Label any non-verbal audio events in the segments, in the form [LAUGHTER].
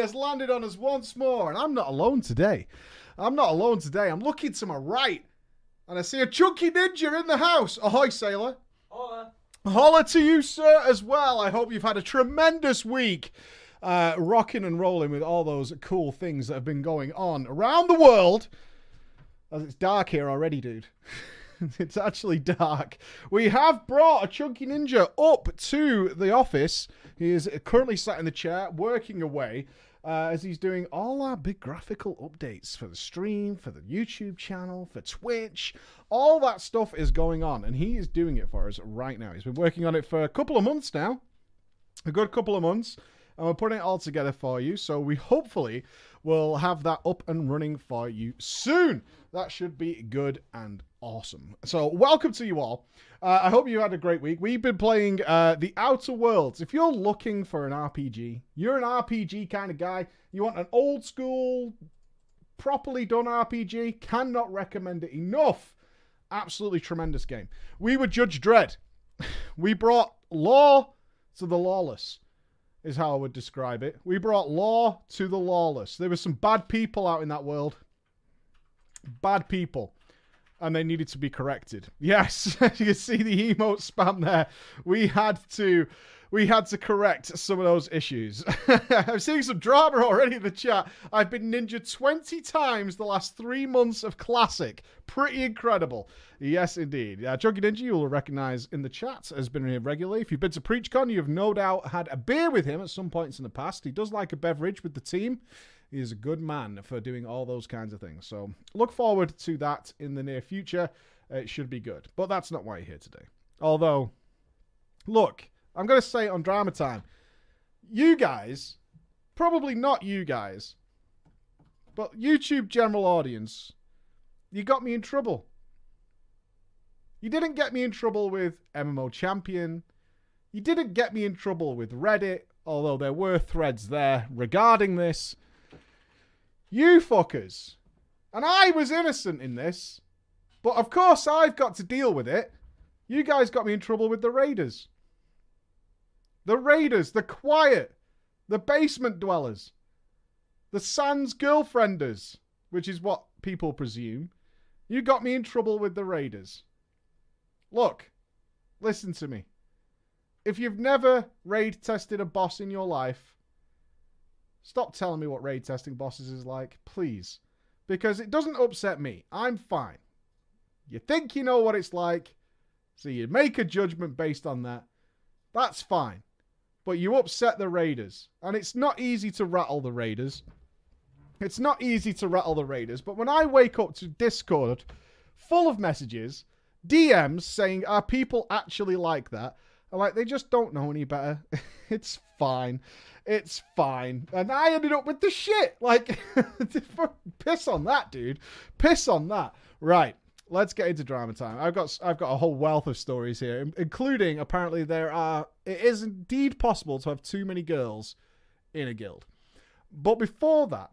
has landed on us once more, and I'm not alone today. I'm not alone today. I'm looking to my right, and I see a chunky ninja in the house. Ahoy, sailor. Hola. Holla to you, sir, as well. I hope you've had a tremendous week. Uh, rocking and rolling with all those cool things that have been going on around the world. As it's dark here already, dude. [LAUGHS] it's actually dark. We have brought a chunky ninja up to the office. He is currently sat in the chair, working away. Uh, as he's doing all our big graphical updates for the stream, for the YouTube channel, for Twitch. All that stuff is going on, and he is doing it for us right now. He's been working on it for a couple of months now, a good couple of months, and we're putting it all together for you. So we hopefully will have that up and running for you soon. That should be good and awesome. So welcome to you all. Uh, I hope you had a great week. We've been playing uh, The Outer Worlds. If you're looking for an RPG, you're an RPG kind of guy, you want an old school, properly done RPG, cannot recommend it enough. Absolutely tremendous game. We were Judge Dredd. [LAUGHS] We brought law to the lawless, is how I would describe it. We brought law to the lawless. There were some bad people out in that world. Bad people and they needed to be corrected. [LAUGHS] Yes, [LAUGHS] you can see the emote spam there. We had to we had to correct some of those issues. [LAUGHS] I'm seeing some drama already in the chat. I've been ninja 20 times the last three months of Classic. Pretty incredible. Yes, indeed. Uh, Chunky Ninja, you will recognize in the chat, has been here regularly. If you've been to PreachCon, you have no doubt had a beer with him at some points in the past. He does like a beverage with the team. Is a good man for doing all those kinds of things. So look forward to that in the near future. Uh, it should be good. But that's not why you're here today. Although, look, I'm going to say on Drama Time. You guys, probably not you guys, but YouTube general audience, you got me in trouble. You didn't get me in trouble with MMO Champion. You didn't get me in trouble with Reddit, although there were threads there regarding this. You fuckers. And I was innocent in this. But of course I've got to deal with it. You guys got me in trouble with the Raiders. The Raiders, the quiet, the basement dwellers, the Sans girlfrienders, which is what people presume. You got me in trouble with the Raiders. Look, listen to me. If you've never raid tested a boss in your life, stop telling me what raid testing bosses is like, please. Because it doesn't upset me. I'm fine. You think you know what it's like, so you make a judgment based on that. That's fine but you upset the Raiders. And it's not easy to rattle the Raiders. It's not easy to rattle the Raiders, but when I wake up to Discord full of messages, DMs saying, are people actually like that? Like, they just don't know any better. [LAUGHS] it's fine. It's fine. And I ended up with the shit. Like, [LAUGHS] piss on that, dude. Piss on that. Right let's get into drama time. I've got I've got a whole wealth of stories here, including apparently there are it is indeed possible to have too many girls in a guild. But before that,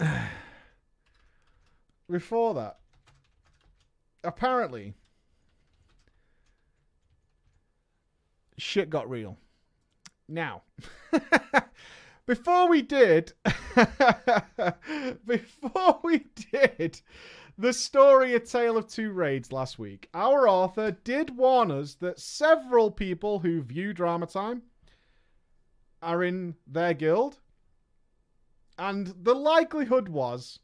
[SIGHS] before that, apparently shit got real. Now, [LAUGHS] before we did, [LAUGHS] before we did the story A Tale of Two Raids last week, our author did warn us that several people who view Drama Time are in their guild. And the likelihood was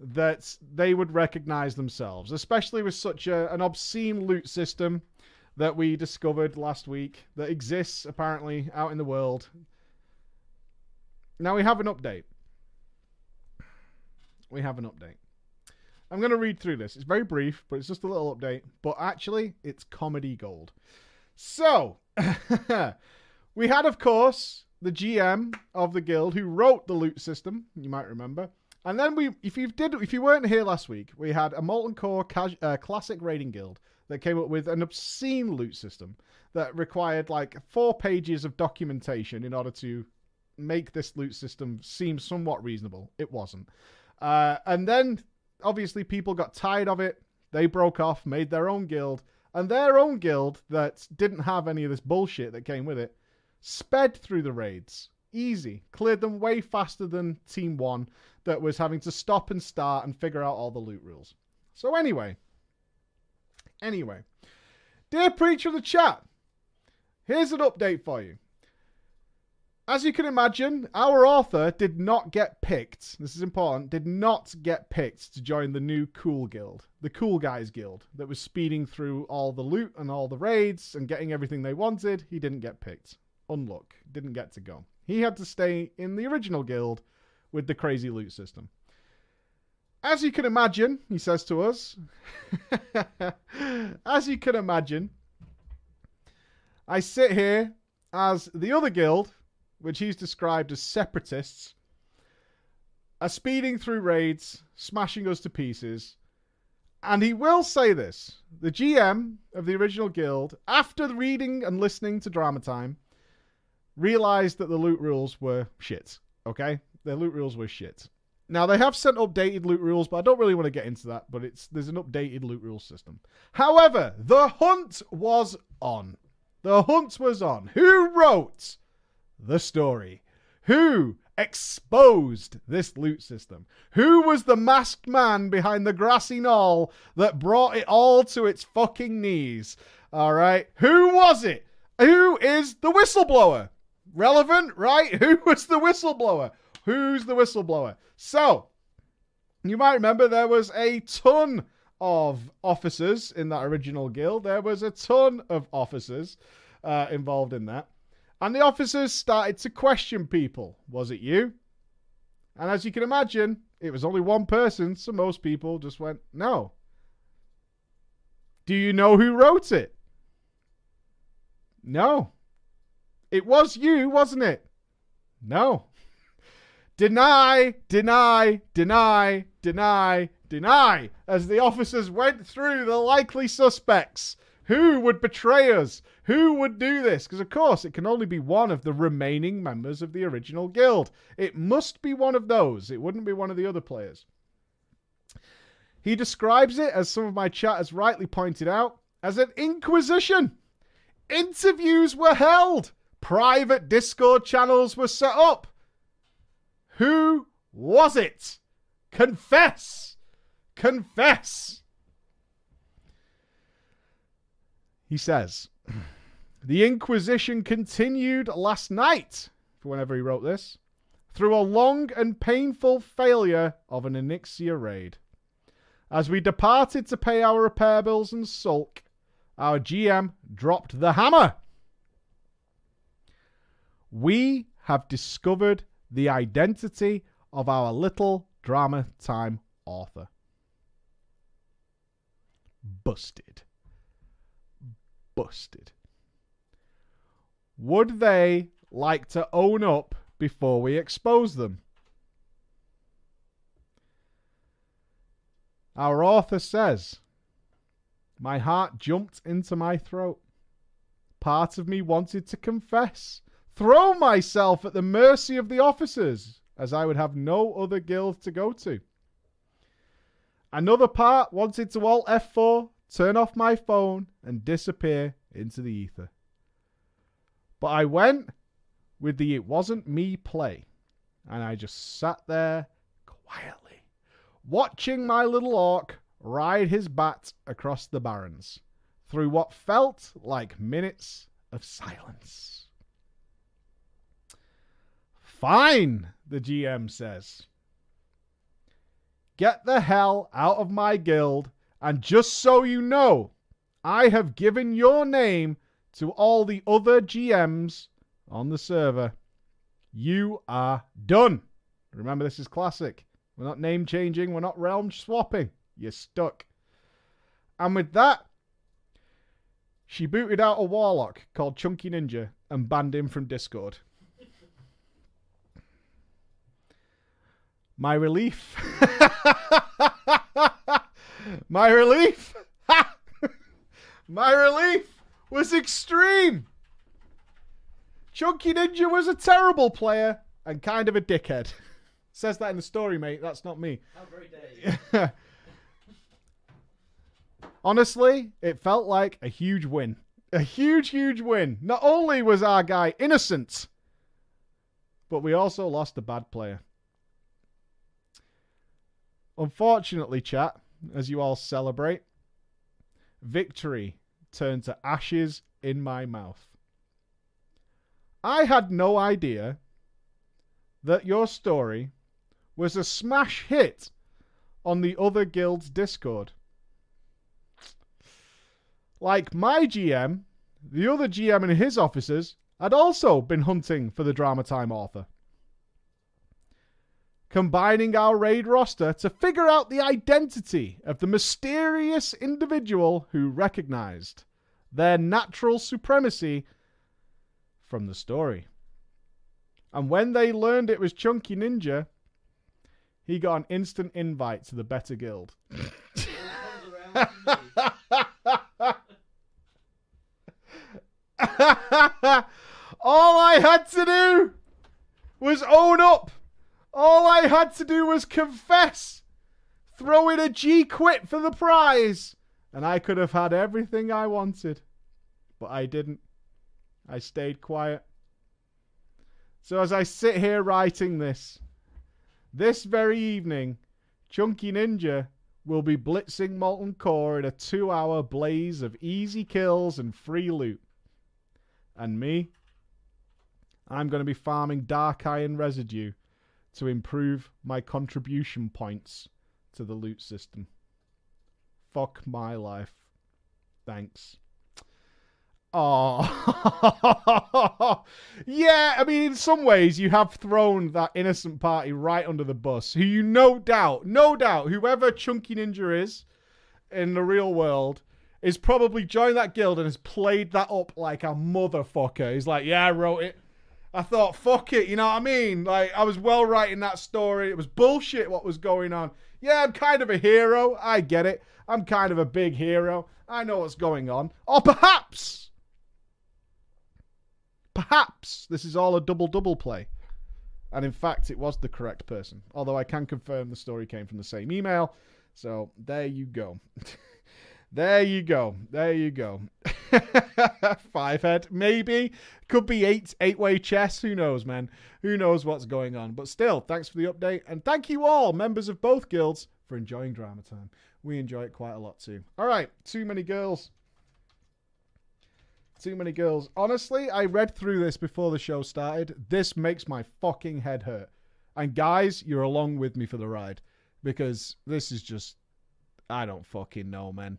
that they would recognize themselves, especially with such a, an obscene loot system that we discovered last week that exists apparently out in the world now we have an update. We have an update. I'm going to read through this. It's very brief, but it's just a little update. But actually, it's comedy gold. So, [LAUGHS] we had, of course, the GM of the guild who wrote the loot system. You might remember. And then we, if you did, if you weren't here last week, we had a Molten Core uh, classic raiding guild that came up with an obscene loot system that required like four pages of documentation in order to make this loot system seem somewhat reasonable. It wasn't. Uh, and then obviously people got tired of it. They broke off, made their own guild, and their own guild that didn't have any of this bullshit that came with it sped through the raids. Easy. Cleared them way faster than Team 1 that was having to stop and start and figure out all the loot rules. So, anyway. Anyway. Dear Preacher of the Chat, here's an update for you. As you can imagine, our author did not get picked. This is important. Did not get picked to join the new Cool Guild, the Cool Guys Guild, that was speeding through all the loot and all the raids and getting everything they wanted. He didn't get picked. Unluck. Didn't get to go. He had to stay in the original guild with the crazy loot system. As you can imagine, he says to us, [LAUGHS] as you can imagine, I sit here as the other guild which he's described as separatists, are speeding through raids, smashing us to pieces. And he will say this the GM of the original guild, after reading and listening to Drama Time, realized that the loot rules were shit. Okay? The loot rules were shit. Now they have sent updated loot rules, but I don't really want to get into that. But it's there's an updated loot rule system. However, the hunt was on. The hunt was on. Who wrote the story. Who exposed this loot system? Who was the masked man behind the grassy knoll that brought it all to its fucking knees? All right. Who was it? Who is the whistleblower? Relevant, right? [LAUGHS] Who was the whistleblower? Who's the whistleblower? So, you might remember there was a ton of officers in that original guild. There was a ton of officers uh, involved in that. And the officers started to question people. Was it you? And as you can imagine, it was only one person, so most people just went, no. Do you know who wrote it? No. It was you, wasn't it? No. Deny, deny, deny, deny, deny, as the officers went through the likely suspects. Who would betray us? Who would do this? Because, of course, it can only be one of the remaining members of the original guild. It must be one of those. It wouldn't be one of the other players. He describes it, as some of my chat has rightly pointed out, as an inquisition. Interviews were held, private Discord channels were set up. Who was it? Confess! Confess! He says, [CLEARS THROAT] The Inquisition continued last night, for whenever he wrote this, through a long and painful failure of an Onyxia raid. As we departed to pay our repair bills and sulk, our GM dropped the hammer. We have discovered the identity of our little drama time author. Busted busted. Would they like to own up before we expose them? Our author says, My heart jumped into my throat. Part of me wanted to confess, throw myself at the mercy of the officers, as I would have no other guild to go to. Another part wanted to alt F4 turn off my phone, and disappear into the ether. But I went with the it wasn't me play, and I just sat there quietly, watching my little orc ride his bat across the barrens through what felt like minutes of silence. Fine, the GM says. Get the hell out of my guild and just so you know, I have given your name to all the other GMs on the server. You are done. Remember, this is classic. We're not name changing, we're not realm swapping. You're stuck. And with that, she booted out a warlock called Chunky Ninja and banned him from Discord. My relief. [LAUGHS] My relief, [LAUGHS] my relief was extreme. Chunky Ninja was a terrible player and kind of a dickhead. [LAUGHS] Says that in the story, mate. That's not me. How very dare Honestly, it felt like a huge win. A huge, huge win. Not only was our guy innocent, but we also lost a bad player. Unfortunately, chat, as you all celebrate, victory turned to ashes in my mouth. I had no idea that your story was a smash hit on the other guild's Discord. Like my GM, the other GM and his officers had also been hunting for the Drama Time author. Combining our raid roster to figure out the identity of the mysterious individual who recognized their natural supremacy from the story. And when they learned it was Chunky Ninja, he got an instant invite to the Better Guild. [LAUGHS] All I had to do was own up. All I had to do was confess. Throw in a G quit for the prize. And I could have had everything I wanted. But I didn't. I stayed quiet. So as I sit here writing this, this very evening, Chunky Ninja will be blitzing Molten Core in a two hour blaze of easy kills and free loot. And me, I'm going to be farming Dark Iron residue to improve my contribution points to the loot system. Fuck my life. Thanks. Oh, [LAUGHS] yeah. I mean, in some ways, you have thrown that innocent party right under the bus. Who you no doubt, no doubt, whoever Chunky Ninja is in the real world is probably joined that guild and has played that up like a motherfucker. He's like, yeah, I wrote it. I thought, fuck it, you know what I mean? Like, I was well writing that story. It was bullshit what was going on. Yeah, I'm kind of a hero. I get it. I'm kind of a big hero. I know what's going on. Or perhaps Perhaps this is all a double double play. And in fact, it was the correct person. Although I can confirm the story came from the same email. So there you go. [LAUGHS] there you go. There you go. [LAUGHS] Five head, maybe. Could be eight eight way chess. Who knows, man? Who knows what's going on? But still, thanks for the update. And thank you all, members of both guilds, for enjoying drama time. We enjoy it quite a lot too. All right, too many girls. Too many girls. Honestly, I read through this before the show started. This makes my fucking head hurt. And guys, you're along with me for the ride because this is just I don't fucking know, man.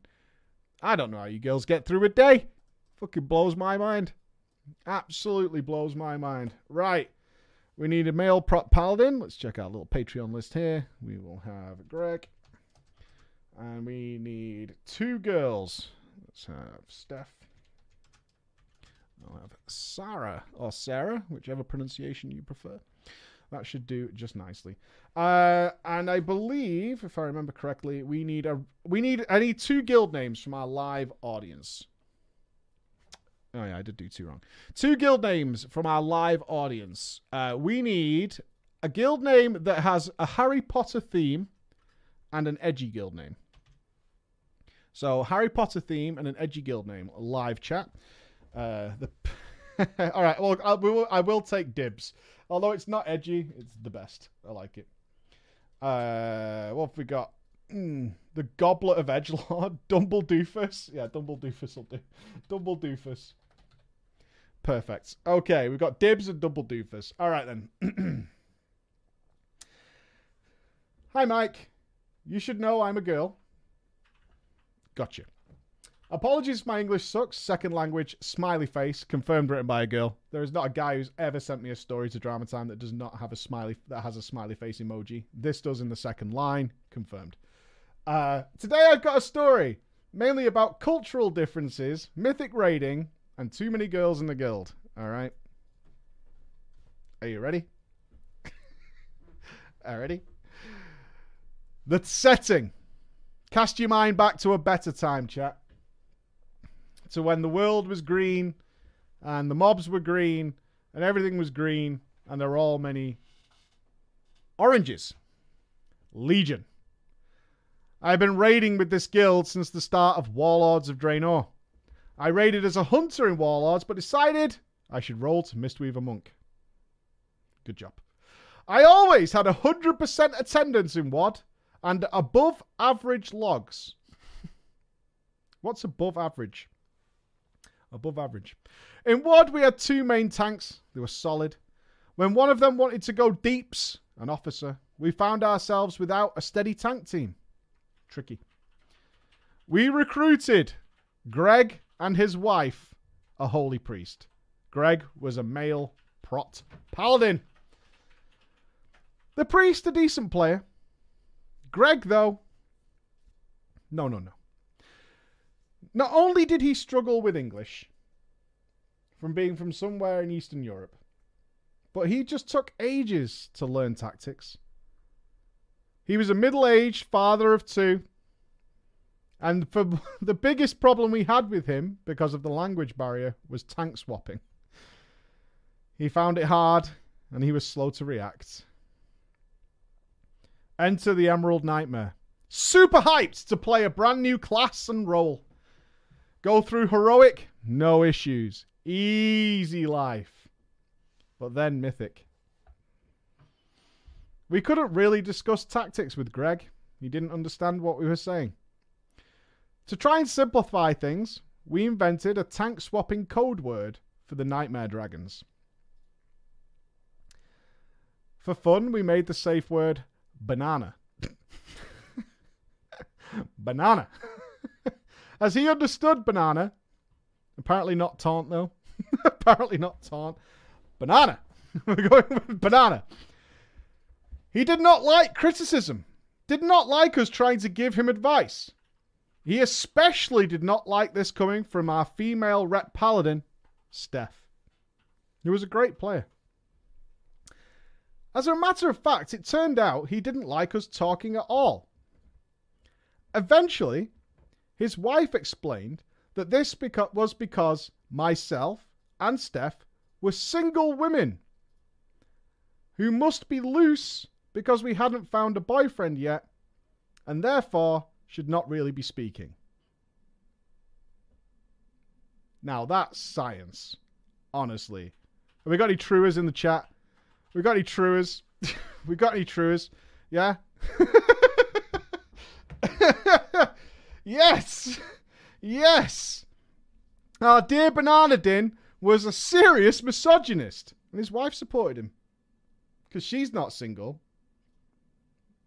I don't know how you girls get through a day. Fucking blows my mind. Absolutely blows my mind. Right. We need a male prot paladin. Let's check our little Patreon list here. We will have Greg. And we need two girls. Let's have Steph. I'll have Sarah or Sarah, whichever pronunciation you prefer. That should do just nicely. Uh, and I believe, if I remember correctly, we need a we need I need two guild names from our live audience. Oh yeah, I did do two wrong. Two guild names from our live audience. Uh, we need a guild name that has a Harry Potter theme and an edgy guild name. So Harry Potter theme and an edgy guild name. Live chat. Uh, the [LAUGHS] all right. Well, I will, I will take dibs. Although it's not edgy, it's the best. I like it. Uh, what have we got? Mm, the Goblet of Edgelord, [LAUGHS] Dumble Doofus. Yeah, Dumble Doofus will do. Dumble Doofus. Perfect. Okay, we've got dibs and Dumble Doofus. All right then. [CLEARS THROAT] Hi, Mike. You should know I'm a girl. Gotcha. Apologies if my English sucks. Second language, smiley face, confirmed written by a girl. There is not a guy who's ever sent me a story to Drama Time that does not have a smiley that has a smiley face emoji. This does in the second line, confirmed. Uh, today I've got a story mainly about cultural differences, mythic raiding, and too many girls in the guild. All right. Are you ready? [LAUGHS] Are ready? The setting. Cast your mind back to a better time, chat to when the world was green and the mobs were green and everything was green and there were all many oranges. Legion. I've been raiding with this guild since the start of Warlords of Draenor. I raided as a hunter in Warlords, but decided I should roll to Mistweaver Monk. Good job. I always had 100% attendance in WoD and above average logs. [LAUGHS] What's above average? Above average. In WoD, we had two main tanks. They were solid. When one of them wanted to go deeps, an officer, we found ourselves without a steady tank team. Tricky. We recruited Greg and his wife, a holy priest. Greg was a male prot paladin. The priest, a decent player. Greg, though, no, no, no. Not only did he struggle with English from being from somewhere in Eastern Europe, but he just took ages to learn tactics. He was a middle aged father of two. And for [LAUGHS] the biggest problem we had with him, because of the language barrier, was tank swapping. He found it hard and he was slow to react. Enter the Emerald Nightmare. Super hyped to play a brand new class and role. Go through heroic, no issues. Easy life. But then mythic. We couldn't really discuss tactics with Greg. He didn't understand what we were saying. To try and simplify things, we invented a tank swapping code word for the Nightmare Dragons. For fun, we made the safe word banana. [LAUGHS] banana. [LAUGHS] As he understood banana, apparently not taunt though. [LAUGHS] apparently not taunt. Banana. [LAUGHS] We're going with banana. He did not like criticism, did not like us trying to give him advice. He especially did not like this coming from our female ret paladin, Steph, who was a great player. As a matter of fact, it turned out he didn't like us talking at all. Eventually, his wife explained that this beca- was because myself and Steph were single women who must be loose because we hadn't found a boyfriend yet and therefore should not really be speaking. Now that's science, honestly. Have we got any truers in the chat? We got any truers? [LAUGHS] we got any truers? Yeah? [LAUGHS] yes! Yes! Our dear Banana Din was a serious misogynist, and his wife supported him. Because she's not single.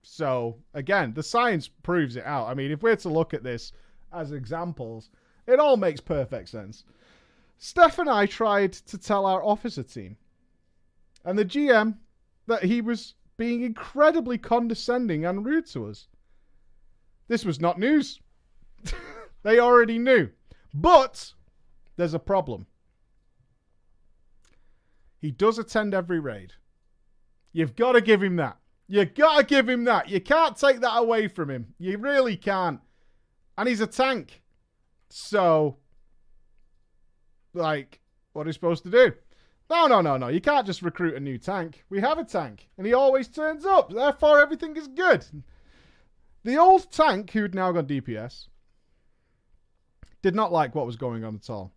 So, again, the science proves it out. I mean, if we're to look at this as examples, it all makes perfect sense. Steph and I tried to tell our officer team and the GM that he was being incredibly condescending and rude to us. This was not news. [LAUGHS] they already knew. But there's a problem. He does attend every raid. You've got to give him that. You've gotta give him that. You can't take that away from him. You really can't. And he's a tank. So, like, what are you supposed to do? No, no, no, no. You can't just recruit a new tank. We have a tank, and he always turns up. Therefore, everything is good. The old tank, who'd now gone DPS, did not like what was going on at all,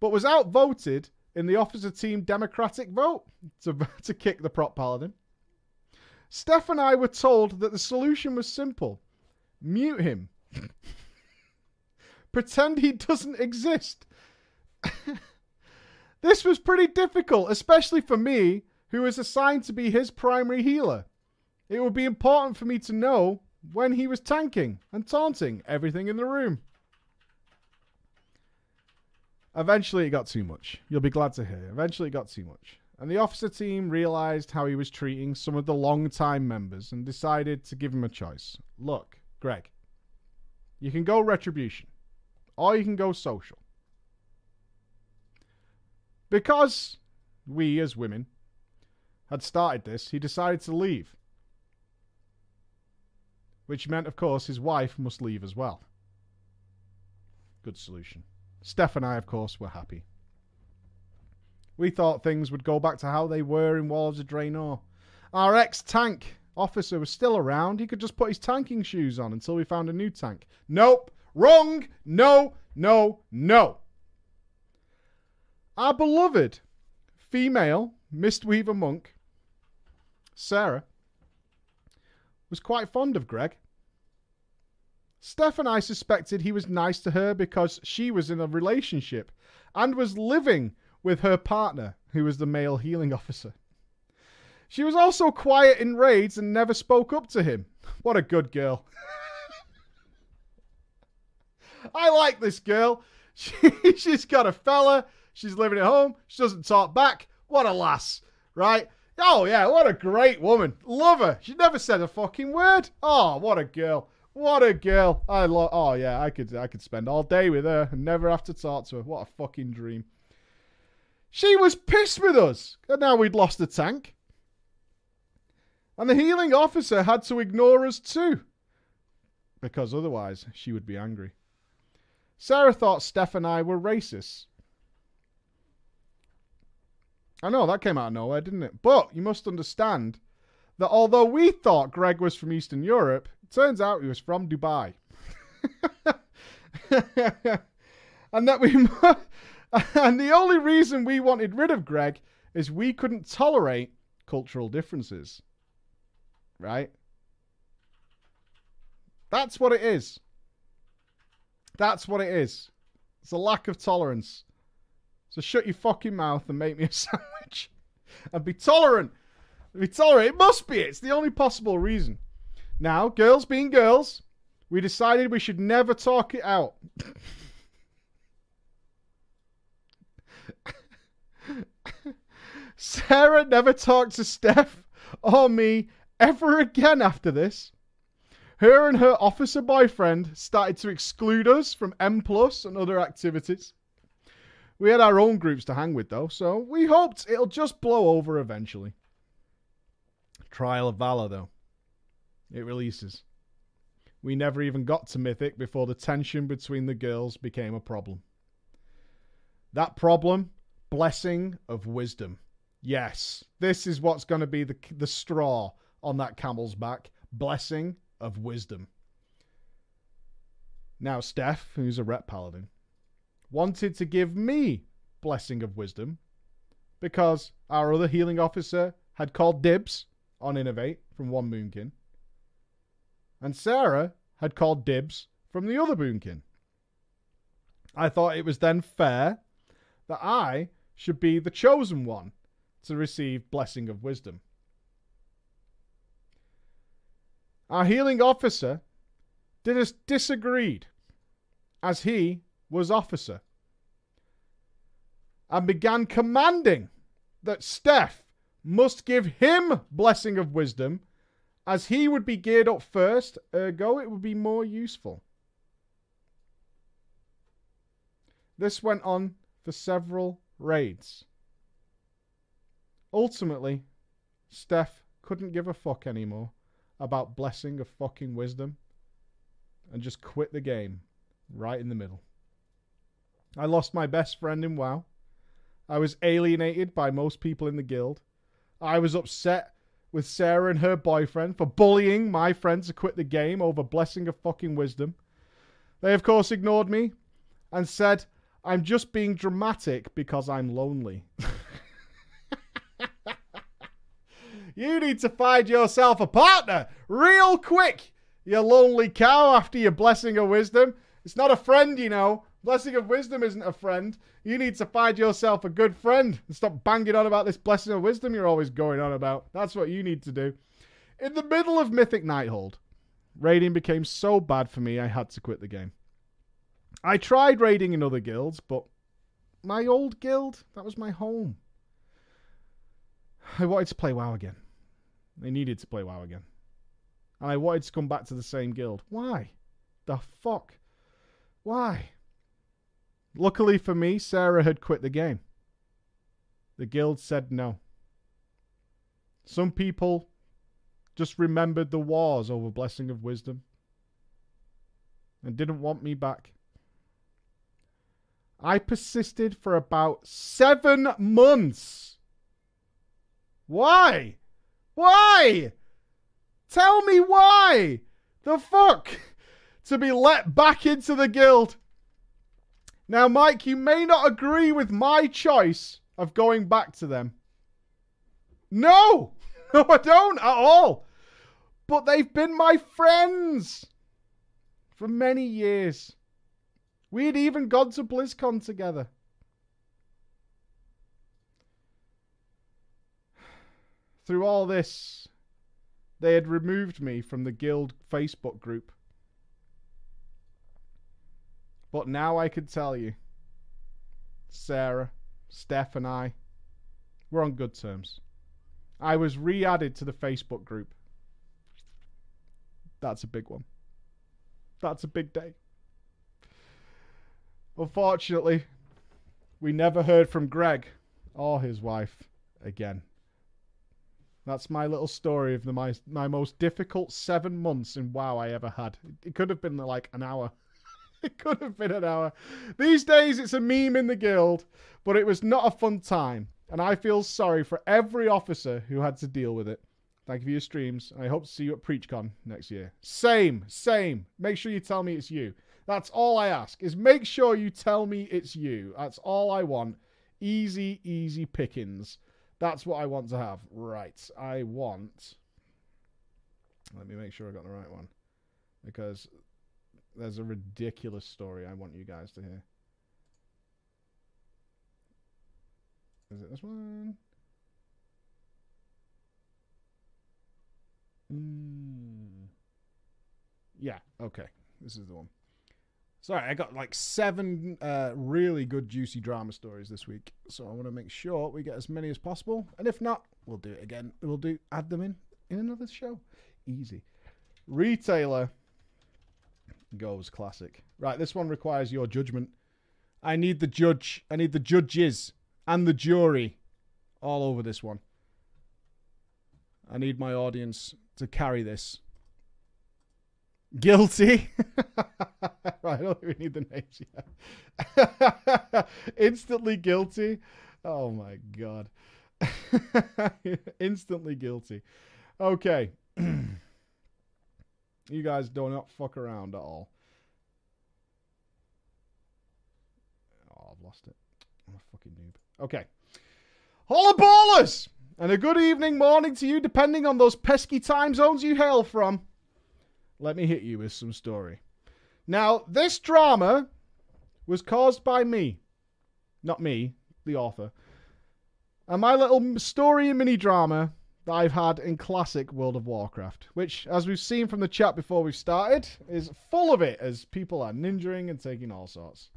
but was outvoted in the officer team democratic vote to, [LAUGHS] to kick the prot paladin. Steph and I were told that the solution was simple mute him. [LAUGHS] Pretend he doesn't exist. [LAUGHS] this was pretty difficult, especially for me, who was assigned to be his primary healer. It would be important for me to know when he was tanking and taunting everything in the room. Eventually, it got too much. You'll be glad to hear. Eventually, it got too much and the officer team realised how he was treating some of the long-time members and decided to give him a choice. Look, Greg, you can go retribution, or you can go social. Because we, as women, had started this, he decided to leave. Which meant, of course, his wife must leave as well. Good solution. Steph and I, of course, were happy. We thought things would go back to how they were in Warlords of Draenor. Our ex-tank officer was still around. He could just put his tanking shoes on until we found a new tank. Nope. Wrong. No, no, no. our beloved female Mistweaver monk, Sarah, was quite fond of Greg. Steph and I suspected he was nice to her because she was in a relationship and was living with her partner, who was the male healing officer. She was also quiet in raids and never spoke up to him. What a good girl. [LAUGHS] I like this girl. [LAUGHS] She, she's got a fella. She's living at home. She doesn't talk back. What a lass, right? Oh, yeah, what a great woman. Love her. She never said a fucking word. Oh, what a girl. What a girl. I love. Oh, yeah, I could, I could spend all day with her and never have to talk to her. What a fucking dream. She was pissed with us. And now we'd lost the tank. And the healing officer had to ignore us too. Because otherwise, she would be angry. Sarah thought Steph and I were racists. I know, that came out of nowhere, didn't it? But you must understand that although we thought Greg was from Eastern Europe, turns out he was from Dubai. [LAUGHS] and that we [LAUGHS] and the only reason we wanted rid of Greg is we couldn't tolerate cultural differences. Right? That's what it is. That's what it is. It's a lack of tolerance. So shut your fucking mouth and make me a [LAUGHS] sandwich. and be tolerant. Be tolerant. It must be. It's the only possible reason. Now, girls being girls, we decided we should never talk it out. [LAUGHS] Sarah never talked to Steph or me ever again after this. Her and her officer boyfriend started to exclude us from M Plus and other activities. We had our own groups to hang with though, so we hoped it'll just blow over eventually. Trial of Valor though. It releases. We never even got to Mythic before the tension between the girls became a problem. That problem, blessing of wisdom. Yes, this is what's going to be the, the straw on that camel's back. Blessing of wisdom. Now, Steph, who's a ret paladin, wanted to give me blessing of wisdom because our other healing officer had called dibs on Innervate from one Moonkin, and Sarah had called dibs from the other moonkin. I thought it was then fair that I should be the chosen one to receive blessing of wisdom. Our healing officer dis- disagreed, as he was officer, and began commanding that Steph must give him blessing of wisdom, as he would be geared up first, ergo it would be more useful. This went on for several raids. Ultimately, Steph couldn't give a fuck anymore about blessing of fucking wisdom and just quit the game right in the middle. I lost my best friend in WoW. I was alienated by most people in the guild. I was upset with Sarah and her boyfriend for bullying my friends to quit the game over blessing of fucking wisdom. They, of course, ignored me and said, I'm just being dramatic because I'm lonely. [LAUGHS] You need to find yourself a partner real quick, you lonely cow, after your blessing of wisdom. It's not a friend, you know. Blessing of wisdom isn't a friend. You need to find yourself a good friend and stop banging on about this blessing of wisdom you're always going on about. That's what you need to do. In the middle of Mythic Nighthold, raiding became so bad for me I had to quit the game. I tried raiding in other guilds, but my old guild, that was my home. I wanted to play WoW again. I needed to play WoW again. And I wanted to come back to the same guild. Why? The fuck? Why? Luckily for me, Sarah had quit the game. The guild said no. Some people just remembered the wars over Blessing of Wisdom and didn't want me back. I persisted for about seven months. Why? Why? Tell me why? The fuck? To be let back into the guild. Now, Mike, you may not agree with my choice of going back to them. No! [LAUGHS] No, I don't at all. But they've been my friends for many years. We had even gone to BlizzCon together. [SIGHS] Through all this, they had removed me from the guild Facebook group. But now I can tell you, Sarah, Steph, and I, we're on good terms. I was re added to the Facebook group. That's a big one. That's a big day. Unfortunately, we never heard from Greg or his wife again. That's my little story of the my my most difficult seven months in WoW I ever had. It could have been like an hour. [LAUGHS] it could have been an hour. These days it's a meme in the guild, but it was not a fun time, and I feel sorry for every officer who had to deal with it. Thank you for your streams, and I hope to see you at PreachCon next year. Same, same. Make sure you tell me it's you. That's all I ask, is make sure you tell me it's you. That's all I want. Easy, easy pickings. That's what I want to have. Right, I want... Let me make sure I got the right one. Because there's a ridiculous story I want you guys to hear. Is it this one? Mm. Yeah, okay. This is the one. Sorry, I got like seven uh, really good, juicy drama stories this week. So I want to make sure we get as many as possible. And if not, we'll do it again. We'll do add them in in another show. Easy. Retailer goes classic. Right, this one requires your judgment. I need the judge. I need the judges and the jury all over this one. I need my audience to carry this. Guilty. [LAUGHS] right, I don't even need the names yet. [LAUGHS] Instantly guilty. Oh my god. [LAUGHS] Instantly guilty. Okay. [CLEARS THROAT] you guys do not fuck around at all. Oh, I've lost it. I'm a fucking noob. Okay. Holla ballers! And a good evening, morning to you, depending on those pesky time zones you hail from. Let me hit you with some story. Now, this drama was caused by me. Not me, the author. And my little story and mini drama that I've had in classic World of Warcraft, which, as we've seen from the chat before we started, is full of it as people are ninjaing and taking all sorts.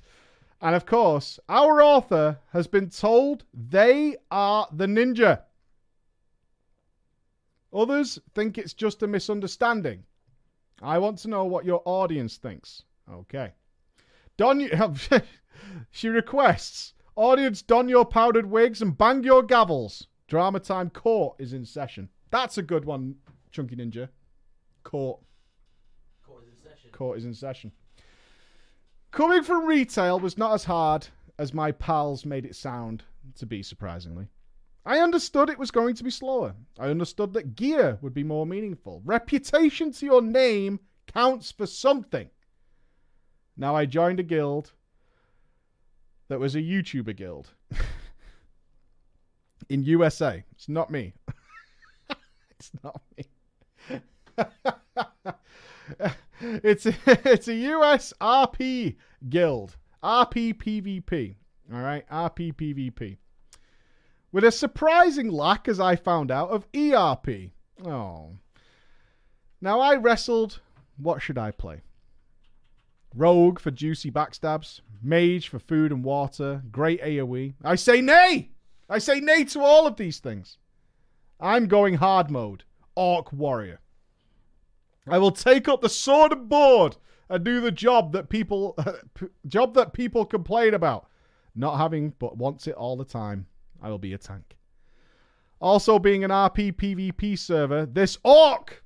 And of course, our author has been told they are the ninja. Others think it's just a misunderstanding. I want to know what your audience thinks. Okay. Don, [LAUGHS] she requests, audience, don your powdered wigs and bang your gavels. Drama time court is in session. That's a good one, Chunky Ninja. Court. Court is in session. Court is in session. Coming from retail was not as hard as my pals made it sound to be, surprisingly. I understood it was going to be slower. I understood that gear would be more meaningful. Reputation to your name counts for something. Now I joined a guild that was a YouTuber guild [LAUGHS] in USA. It's not me. [LAUGHS] it's not me. [LAUGHS] [LAUGHS] it's a, it's a US RP guild. RP PvP. All right, RP PvP with a surprising lack, as I found out, of ERP. Oh. Now I wrestled. What should I play? Rogue for juicy backstabs, Mage for food and water, great AoE. I say nay! I say nay to all of these things. I'm going hard mode, Orc Warrior. I will take up the sword and board and do the job that people [LAUGHS] job that people complain about, not having but wants it all the time. I will be a tank. Also, being an RP PvP server, this orc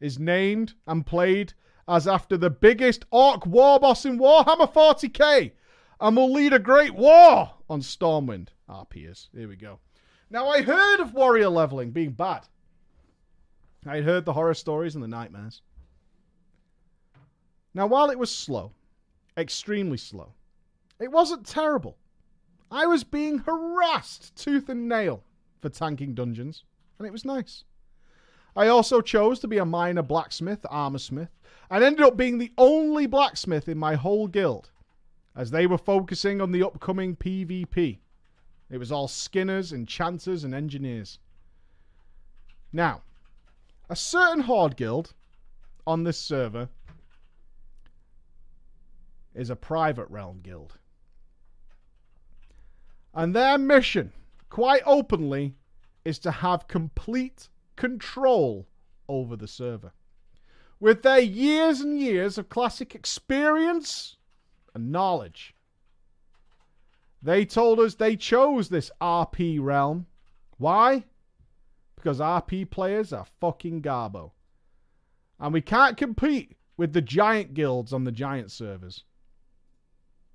is named and played as after the biggest orc war boss in Warhammer 40k and will lead a great war on Stormwind. Ah, RP is. Here we go. Now, I heard of warrior leveling being bad. I had heard the horror stories and the nightmares. Now, while it was slow, extremely slow, It wasn't terrible. I was being harassed tooth and nail for tanking dungeons, and it was nice. I also chose to be a minor blacksmith, armor smith, and ended up being the only blacksmith in my whole guild, as they were focusing on the upcoming PvP. It was all skinners, enchanters, and engineers. Now, a certain Horde guild on this server is a private realm guild. And their mission, quite openly, is to have complete control over the server. With their years and years of classic experience and knowledge, they told us they chose this RP realm. Why? Because RP players are fucking garbo. And we can't compete with the giant guilds on the giant servers.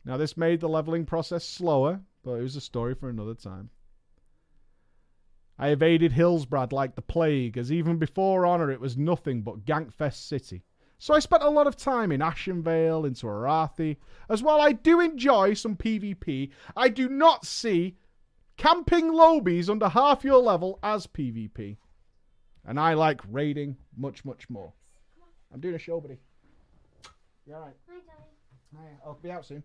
Now, this made the leveling process slower, but it was a story for another time. I evaded Hillsbrad like the plague, as even before Honor it was nothing but Gankfest City. So I spent a lot of time in Ashenvale, into Arathi, as while I do enjoy some PvP, I do not see camping lobbies under half your level as PvP. And I like raiding much, much more. I'm doing a show, buddy. You alright? Hi, Daddy. Hi, I'll be out soon.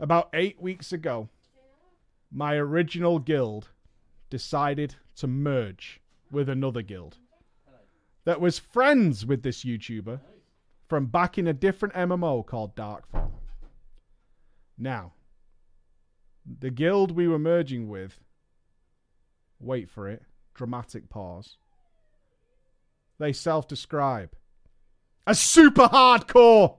About eight weeks ago, my original guild decided to merge with another guild that was friends with this YouTuber from back in a different MMO called Darkfall. Now, the guild we were merging with, wait for it, dramatic pause. They self describe as super hardcore.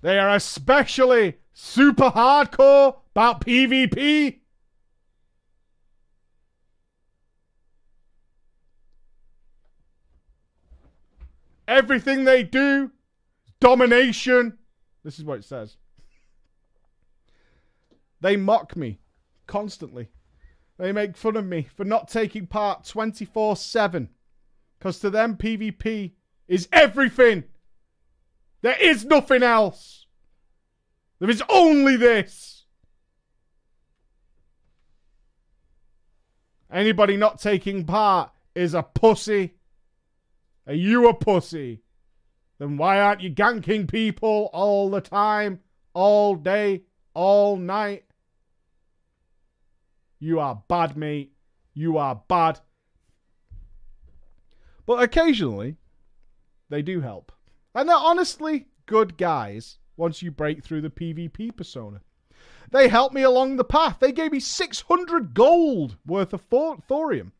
They are especially super hardcore about PvP. Everything they do, domination. This is what it says. They mock me constantly. They make fun of me for not taking part 24 7. Because to them, PvP is everything. There is nothing else. There is only this. Anybody not taking part is a pussy. Are you a pussy? Then why aren't you ganking people all the time, all day, all night? You are bad, mate. You are bad. But occasionally, they do help. And they're honestly good guys once you break through the PvP persona. They helped me along the path. They gave me 600 gold worth of thorium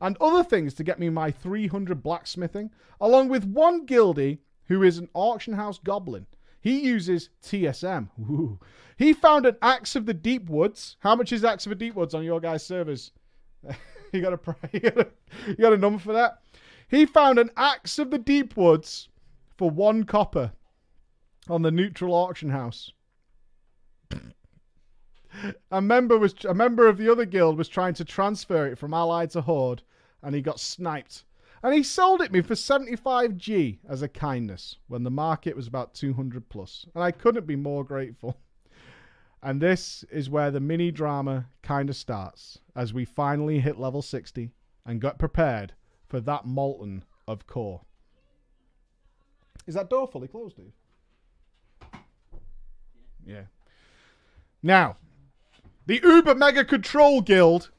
and other things to get me my 300 blacksmithing, along with one guildie who is an auction house goblin. He uses TSM. Ooh. He found an Axe of the Deep Woods. How much is Axe of the Deep Woods on your guys' servers? [LAUGHS] you got a [LAUGHS] you got a, you got a number for that? He found an Axe of the Deep Woods for one copper on the neutral auction house. a member was a member of the other guild was trying to transfer it from Allied to Horde, and he got sniped. And he sold it me for 75g as a kindness when the market was about 200 plus, and I couldn't be more grateful. And this is where the mini drama kind of starts as we finally hit level 60 and got prepared for that molten of core. Is that door fully closed, dude? Yeah. Now, the Uber Mega Control Guild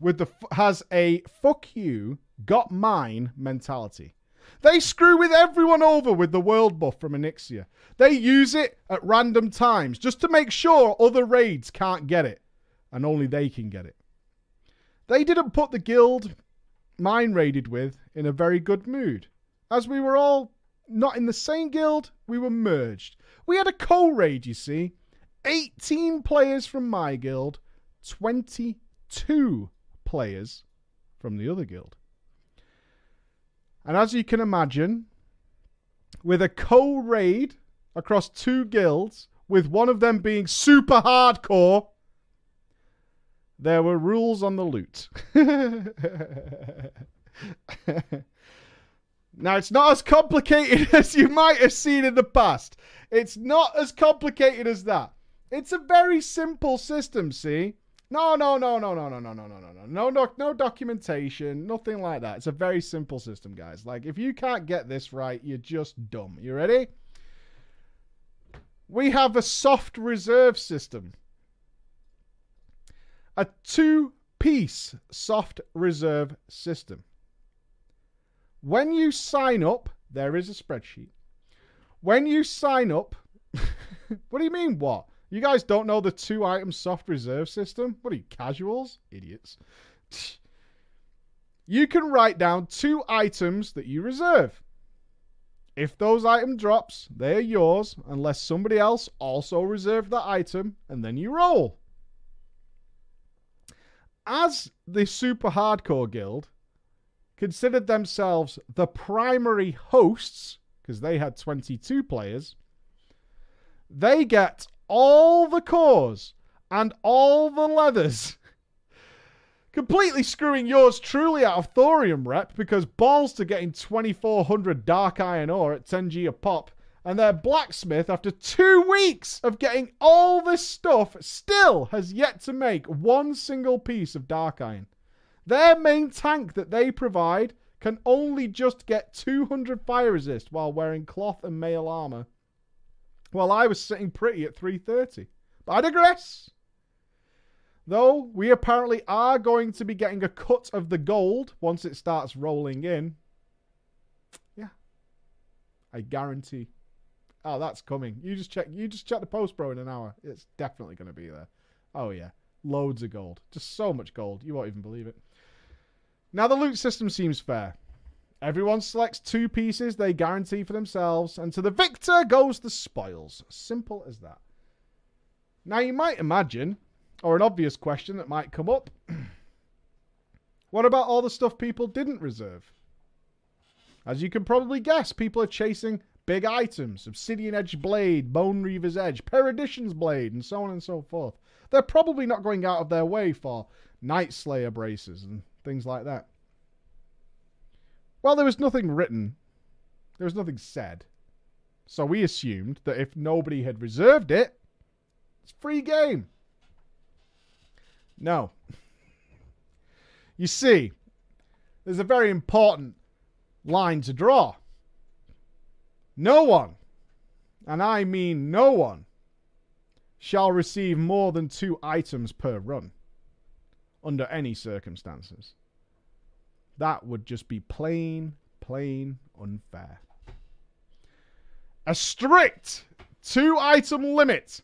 with the has a fuck you, got mine mentality. They screw with everyone over with the world buff from Onyxia. They use it at random times just to make sure other raids can't get it, and only they can get it. They didn't put the guild mine raided with in a very good mood, as we were all not in the same guild, we were merged. We had a co raid, you see. 18 players from my guild, 22 players from the other guild. And as you can imagine, with a co raid across two guilds, with one of them being super hardcore, There were rules on the loot. [LAUGHS] now, it's not as complicated as you might have seen in the past. It's not as complicated as that. It's a very simple system, see? No, no, no, no, no, no, no, no, no, no, no, no, no, no documentation, nothing like that. It's a very simple system, guys. Like, if you can't get this right, you're just dumb. You ready? We have a soft reserve system. A two piece soft reserve system. When you sign up, there is a spreadsheet. When you sign up, [LAUGHS] what do you mean, what? You guys don't know the two item soft reserve system? What are you, casuals? Idiots. [LAUGHS] You can write down two items that you reserve. If those item drops, they are yours unless somebody else also reserved that item, and then you roll. As the Super Hardcore Guild considered themselves the primary hosts, because they had 22 players, they get all the cores and all the leathers. [LAUGHS] Completely screwing yours truly out of thorium rep because balls to getting 2400 dark iron ore at 10g a pop, and their blacksmith, after two weeks of getting all this stuff, still has yet to make one single piece of dark iron. Their main tank that they provide can only just get 200 fire resist while wearing cloth and mail armor. While I was sitting pretty at 330. But I digress. Though we apparently are going to be getting a cut of the gold once it starts rolling in. Yeah. I guarantee. Oh, that's coming. You just check you just check the post bro in an hour. It's definitely gonna be there. Oh yeah. Loads of gold. Just so much gold. You won't even believe it. Now the loot system seems fair. Everyone selects two pieces they guarantee for themselves, and to the victor goes the spoils. Simple as that. Now you might imagine, or an obvious question that might come up, [CLEARS THROAT] what about all the stuff people didn't reserve? As you can probably guess, people are chasing big items, Obsidian Edge Blade, Bone Reaver's Edge, Perdition's Blade, and so on and so forth. They're probably not going out of their way for Night Slayer braces and things like that. Well, there was nothing written, there was nothing said. So we assumed that if nobody had reserved it, it's free game. No. You see, there's a very important line to draw. No one, and I mean no one, shall receive more than two items per run under any circumstances. That would just be plain, plain unfair. A strict two item limit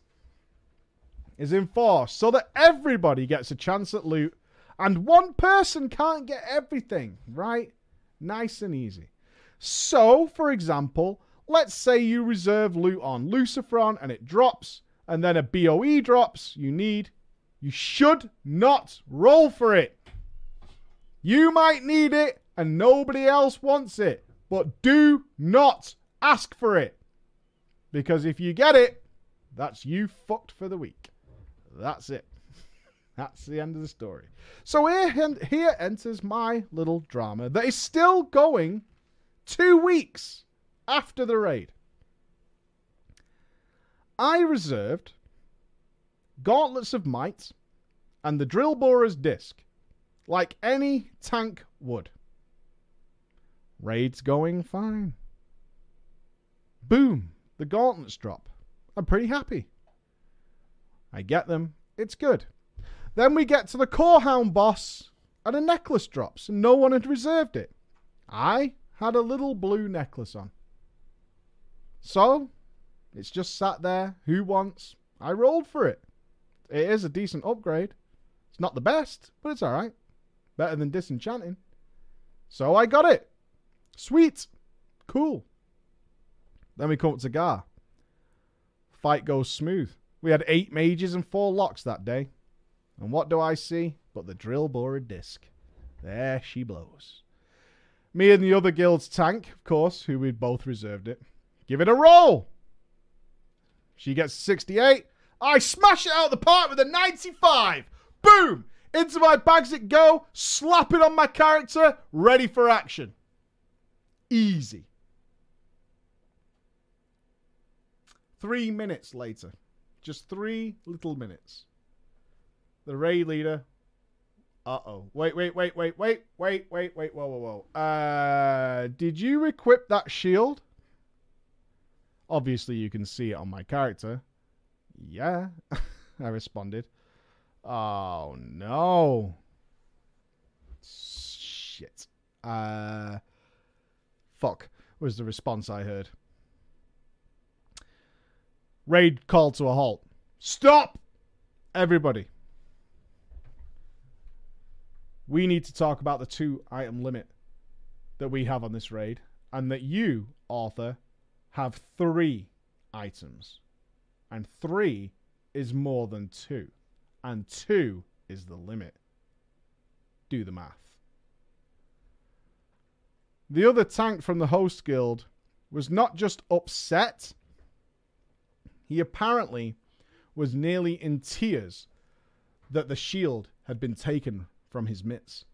is enforced so that everybody gets a chance at loot and one person can't get everything, right? Nice and easy. So, for example, let's say you reserve loot on Lucifron and it drops, and then a BOE drops you need. You should not roll for it. You might need it and nobody else wants it, but do not ask for it. Because if you get it, that's you fucked for the week. That's it. [LAUGHS] That's the end of the story. So here, here enters my little drama that is still going two weeks after the raid. I reserved Gauntlets of Might and the Drill Borer's Disc like any tank would. Raid's going fine. Boom, the gauntlets drop. I'm pretty happy. I get them. It's good. Then we get to the Corehound boss, and a necklace drops, and no one had reserved it. I had a little blue necklace on. So, it's just sat there. Who wants? I rolled for it. It is a decent upgrade. It's not the best, but it's alright. Better than disenchanting. So I got it. Sweet. Cool. Then we come up to Garr. Fight goes smooth. We had eight mages and four locks that day. And what do I see but the drill borer disc? There she blows. Me and the other guild's tank, of course, who we'd both reserved it. Give it a roll. She gets 68. I smash it out the park with a 95. Boom! Into my bags it go, slap it on my character, ready for action. Easy. Three minutes later, just three little minutes, the raid leader. Uh oh. Wait, wait, wait, wait, wait, wait, wait, wait. Whoa, whoa, whoa. Uh, did you equip that shield? Obviously, you can see it on my character. Yeah, [LAUGHS] I responded. Oh no. Shit. Uh, fuck was the response I heard. Raid called to a halt. Stop! Everybody. We need to talk about the two item limit that we have on this raid, and that you, Arthur, have three items. And three is more than two. And two is the limit. Do the math. The other tank from the host guild was not just upset, he apparently was nearly in tears that the shield had been taken from his mitts.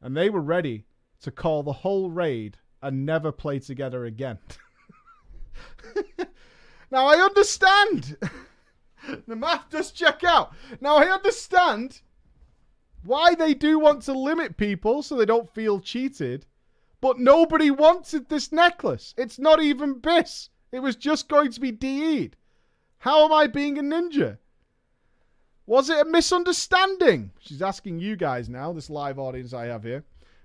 And they were ready to call the whole raid and never play together again. [LAUGHS] now I understand. [LAUGHS] the math does check out. Now I understand why they do want to limit people so they don't feel cheated. But nobody wanted this necklace. It's not even BIS. It was just going to be DE'd. How am I being a ninja? Was it a misunderstanding? She's asking you guys now, this live audience I have here.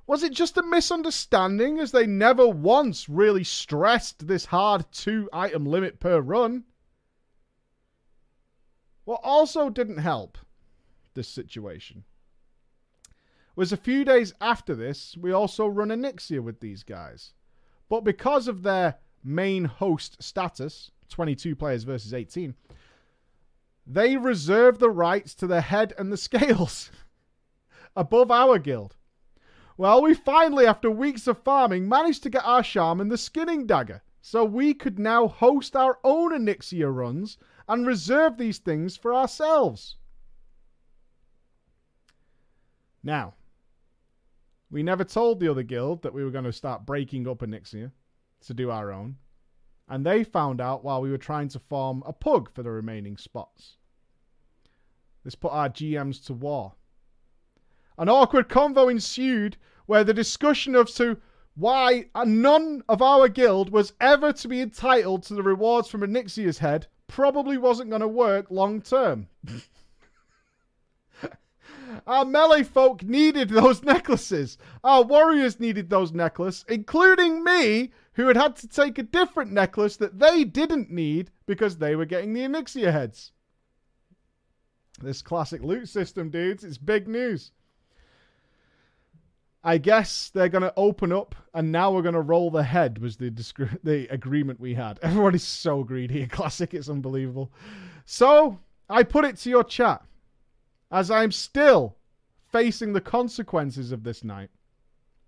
Was it just a misunderstanding as they never once really stressed this hard two item limit per run? What also didn't help this situation was a few days after this, we also run Onyxia with these guys. But because of their main host status, 22 players versus 18, they reserve the rights to the head and the scales [LAUGHS] above our guild. Well, we finally, after weeks of farming, managed to get our shaman the skinning dagger, so we could now host our own Onyxia runs and reserve these things for ourselves. Now, we never told the other guild that we were going to start breaking up Onyxia to do our own, and they found out while we were trying to form a pug for the remaining spots. This put our GMs to war. An awkward convo ensued where the discussion of to why none of our guild was ever to be entitled to the rewards from Onyxia's head probably wasn't going to work long term. [LAUGHS] Our melee folk needed those [LAUGHS] necklaces. Our warriors needed those necklaces, including me, who had had to take a different necklace that they didn't need because they were getting the Onyxia heads. This classic loot system, dudes, it's big news. I guess they're going to open up, and now we're going to roll the head. Was the the agreement we had? [LAUGHS] Everybody's so greedy. Classic, it's unbelievable. So I put it to your chat, as I'm still facing the consequences of this night.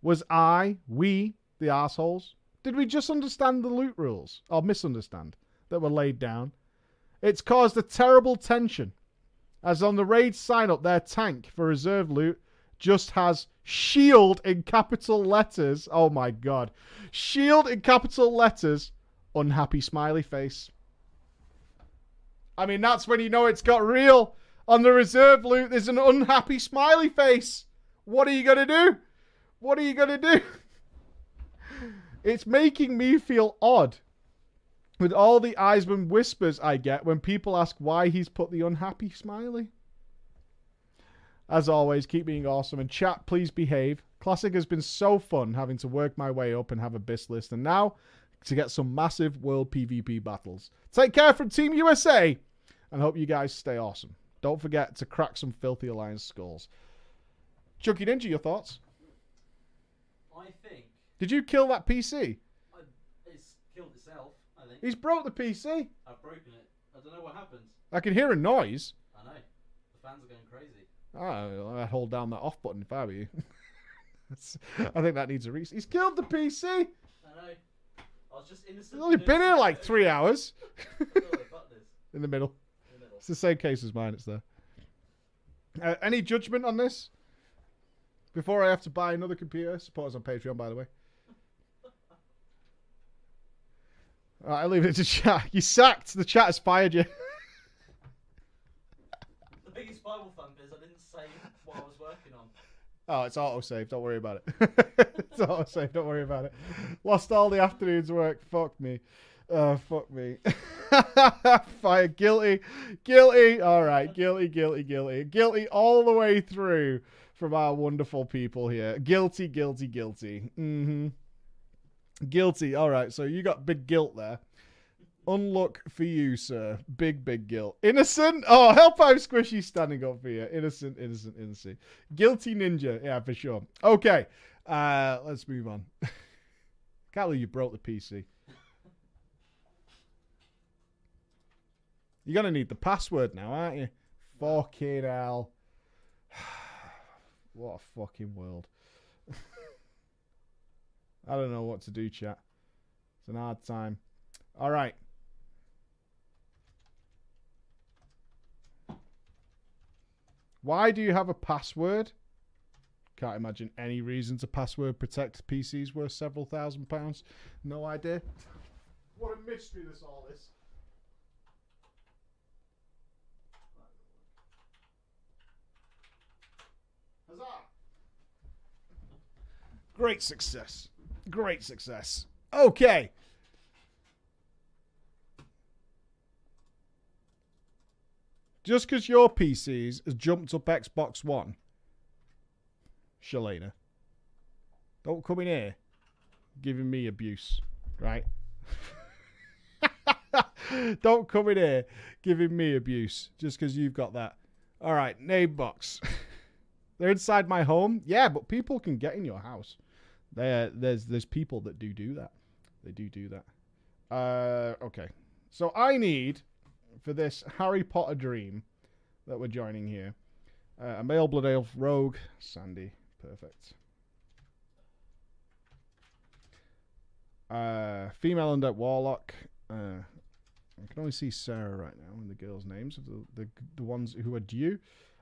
Was I, we, the assholes? Did we just understand the loot rules or misunderstand that were laid down? It's caused a terrible tension, as on the raid sign up, their tank for reserve loot just has shield in capital letters. Oh my god. Shield in capital letters, unhappy smiley face. I mean, that's when you know it's got real. On the reserve loot, there's an unhappy smiley face. What are you going to do? What are you going to do? [LAUGHS] It's making me feel odd with all the Eisman whispers I get when people ask why he's put the unhappy smiley. As always, keep being awesome. And chat, please behave. Classic has been so fun having to work my way up and have a BIS list. And now to get some massive world PvP battles. Take care from Team USA and hope you guys stay awesome. Don't forget to crack some filthy Alliance skulls. Chunky Ninja, your thoughts? I think Did you kill that PC? I, it's killed itself. I think He's broke the PC. I've broken it. I don't know what happened. I can hear a noise. I know the fans are going crazy. Oh, I'd hold down that off button if I were you. [LAUGHS] I think that needs a reset. He's killed the PC. I know. I was just innocent. He's only been here like three hours. [LAUGHS] In the middle. In the middle. It's the same case as mine. It's there. Uh, any judgment on this? Before I have to buy another computer, support us on Patreon, by the way. [LAUGHS] All right, I leave it to chat. You sacked. The chat has fired you. The biggest Bible thump what I was working on. Oh, it's autosave. Don't worry about it. [LAUGHS] it's autosave. Don't worry about it. Lost all the afternoon's work. Fuck me. Uh, fuck me. [LAUGHS] Fire. Guilty. Guilty. All right. Guilty, guilty, guilty. Guilty all the way through from our wonderful people here. Guilty, guilty, guilty. Mm-hmm. Guilty. All right. So you got big guilt there. Unluck for you, sir. Big, big guilt. Innocent? Oh, Hellpipe Squishy standing up for you. Innocent, innocent, innocent. Guilty ninja. Yeah, for sure. Okay. Uh, let's move on. [LAUGHS] Can't believe you broke the PC. You're going to need the password now, aren't you? Fucking hell. [SIGHS] what a fucking world. [LAUGHS] I don't know what to do, chat. It's an hard time. All right. Why do you have a password? Can't imagine any reason to password protect PCs worth several thousand pounds. No idea. What a mystery this all is. Huzzah! Great success. Great success. Okay. Just because your PCs has jumped up Xbox One, Shalena, don't come in here giving me abuse, right? [LAUGHS] don't come in here giving me abuse just because you've got that. All right, name box. [LAUGHS] They're inside my home. Yeah, but people can get in your house. There, there's there's people that do do that. They do do that. Uh, okay. So I need for this Harry Potter dream that we're joining here uh, a male blood elf rogue, Sandy. Perfect. Uh, female undead warlock. Uh, I can only see Sarah right now in the girls' names of the, the the ones who are due.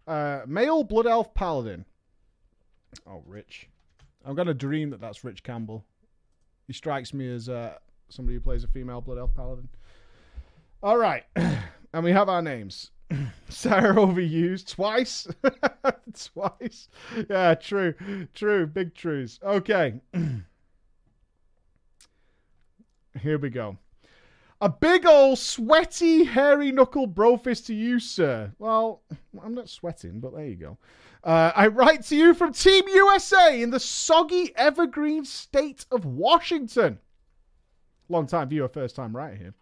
Uh, male blood elf paladin. Oh, Rich. I'm gonna dream that that's Rich Campbell. He strikes me as uh, somebody who plays a female blood elf paladin. All right, [CLEARS THROAT] and we have our names. [CLEARS THROAT] Sarah overused twice. [LAUGHS] twice. Yeah, true. True. Big truths. Okay. [CLEARS THROAT] Here we go. A big old sweaty, hairy knuckle brofist to you, sir. Well, I'm not sweating, but there you go. Uh, I write to you from Team USA in the soggy, evergreen state of Washington. Long time viewer, first time right here.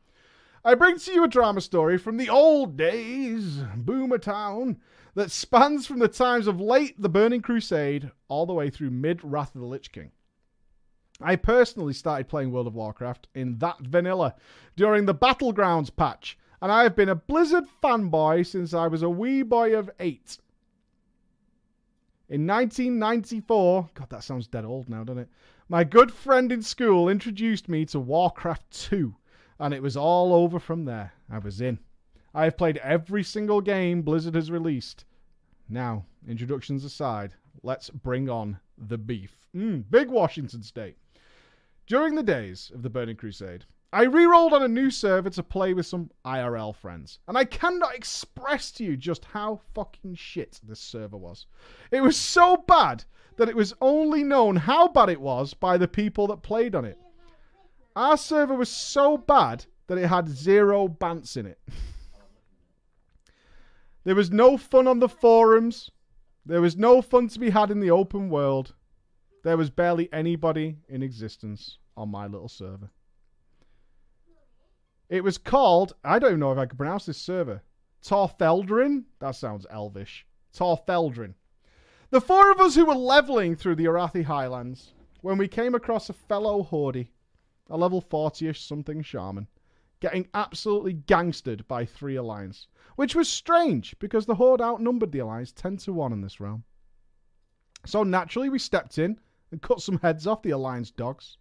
I bring to you a drama story from the old days, Boomer Town, that spans from the times of late the Burning Crusade all the way through mid Wrath of the Lich King. I personally started playing World of Warcraft in that vanilla during the Battlegrounds patch, and I have been a Blizzard fanboy since I was a wee boy of eight. In 1994, God, that sounds dead old now, doesn't it? My good friend in school introduced me to Warcraft 2, and it was all over from there. I was in. I have played every single game Blizzard has released. Now, introductions aside, let's bring on the beef. Mm, big Washington State. During the days of the Burning Crusade, I re-rolled on a new server to play with some IRL friends, and I cannot express to you just how fucking shit this server was. It was so bad that it was only known how bad it was by the people that played on it. Our server was so bad that it had zero bants in it. there was no fun on the forums. There was no fun to be had in the open world. There was barely anybody in existence on my little server. It was called, I don't even know if I can pronounce this server. Torfeldrin? That sounds elvish. Torfeldrin. The four of us who were leveling through the Arathi Highlands when we came across a fellow Hordey, a level 40 ish something shaman, getting absolutely gangstered by three Alliance, which was strange because the Horde outnumbered the Alliance 10 to 1 in this realm. So naturally, we stepped in and cut some heads off the Alliance dogs.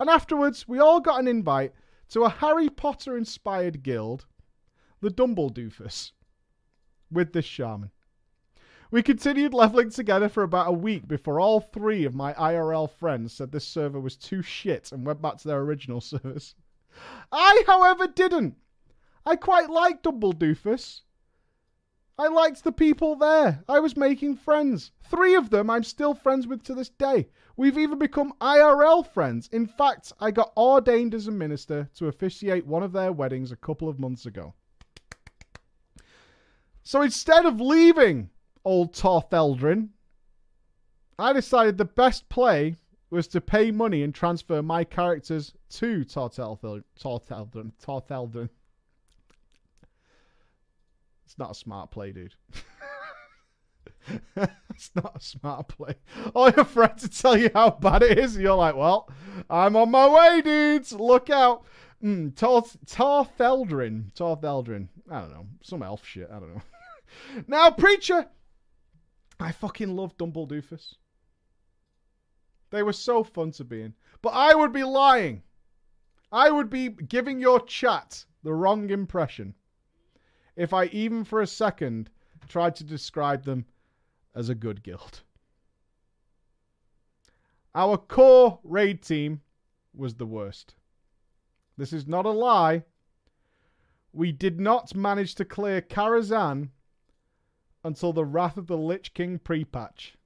And afterwards, we all got an invite to a Harry Potter inspired guild, the Dumbledoofus, with this shaman. We continued leveling together for about a week before all three of my IRL friends said this server was too shit and went back to their original [LAUGHS] servers. I, however, didn't. I quite liked Double Doofus. I liked the people there. I was making friends. Three of them I'm still friends with to this day. We've even become IRL friends. In fact, I got ordained as a minister to officiate one of their weddings a couple of months ago. So instead of leaving old Tortheldrin, I decided the best play was to pay money and transfer my characters to Tortheldrin. Tortheldrin. Tortheldrin. It's not a smart play, dude. [LAUGHS] it's not a smart play. All your friends to tell you how bad it is, you're like, well, I'm on my way, dudes. Look out. Mm, Tortheldrin. Tortheldrin. I don't know. Some elf shit. I don't know. [LAUGHS] now, Preacher. I fucking love Dumble Doofus. They were so fun to be in. But I would be lying. I would be giving your chat the wrong impression if I even for a second tried to describe them as a good guild. Our core raid team was the worst. This is not a lie. We did not manage to clear Karazhan until the Wrath of the Lich King pre-patch.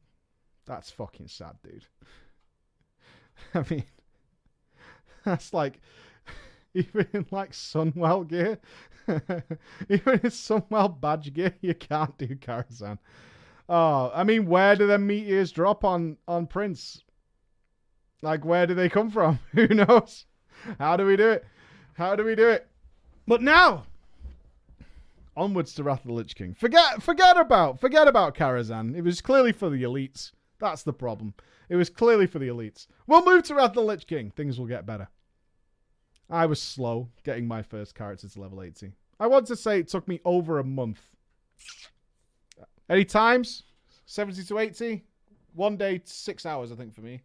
That's fucking sad, dude. [LAUGHS] I mean, [LAUGHS] that's like [LAUGHS] even in like Sunwell gear, even in Sunwell badge gear, you can't do Karazhan. Oh, I mean, where do the meteors drop on on Prince? Like, where do they come from? Who knows? How do we do it? How do we do it? But now, onwards to Wrath of the Lich King. Forget, forget about, forget about Karazhan. It was clearly for the elites. That's the problem. It was clearly for the elites. We'll move to Wrath of the Lich King. Things will get better. I was slow getting my first character to level 80. I want to say it took me over a month. Any times? 70 to 80? One day, six hours, I think, for me.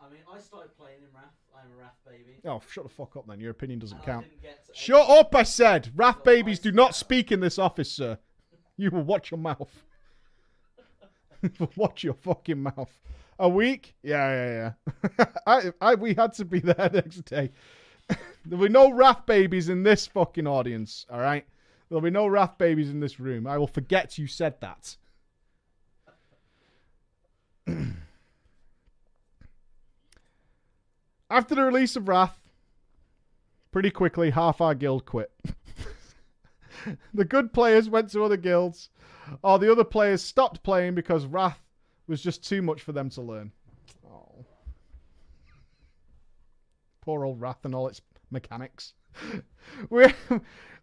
I mean, I started playing in Wrath. I'm a Wrath baby. Oh, shut the fuck up then. Your opinion doesn't and count. Shut up, I said. Wrath babies do not speak in this office, sir. [LAUGHS] You will watch your mouth. [LAUGHS] watch your fucking mouth. A week? Yeah, yeah, yeah. [LAUGHS] I, I, we had to be there next day. There'll be no Wrath babies in this fucking audience, all right? There'll be no Wrath babies in this room. I will forget you said that. [CLEARS THROAT] After the release of Wrath, pretty quickly half our guild quit. [LAUGHS] the good players went to other guilds, or the other players stopped playing because Wrath was just too much for them to learn. Oh. Poor old Wrath and all its mechanics. [LAUGHS] we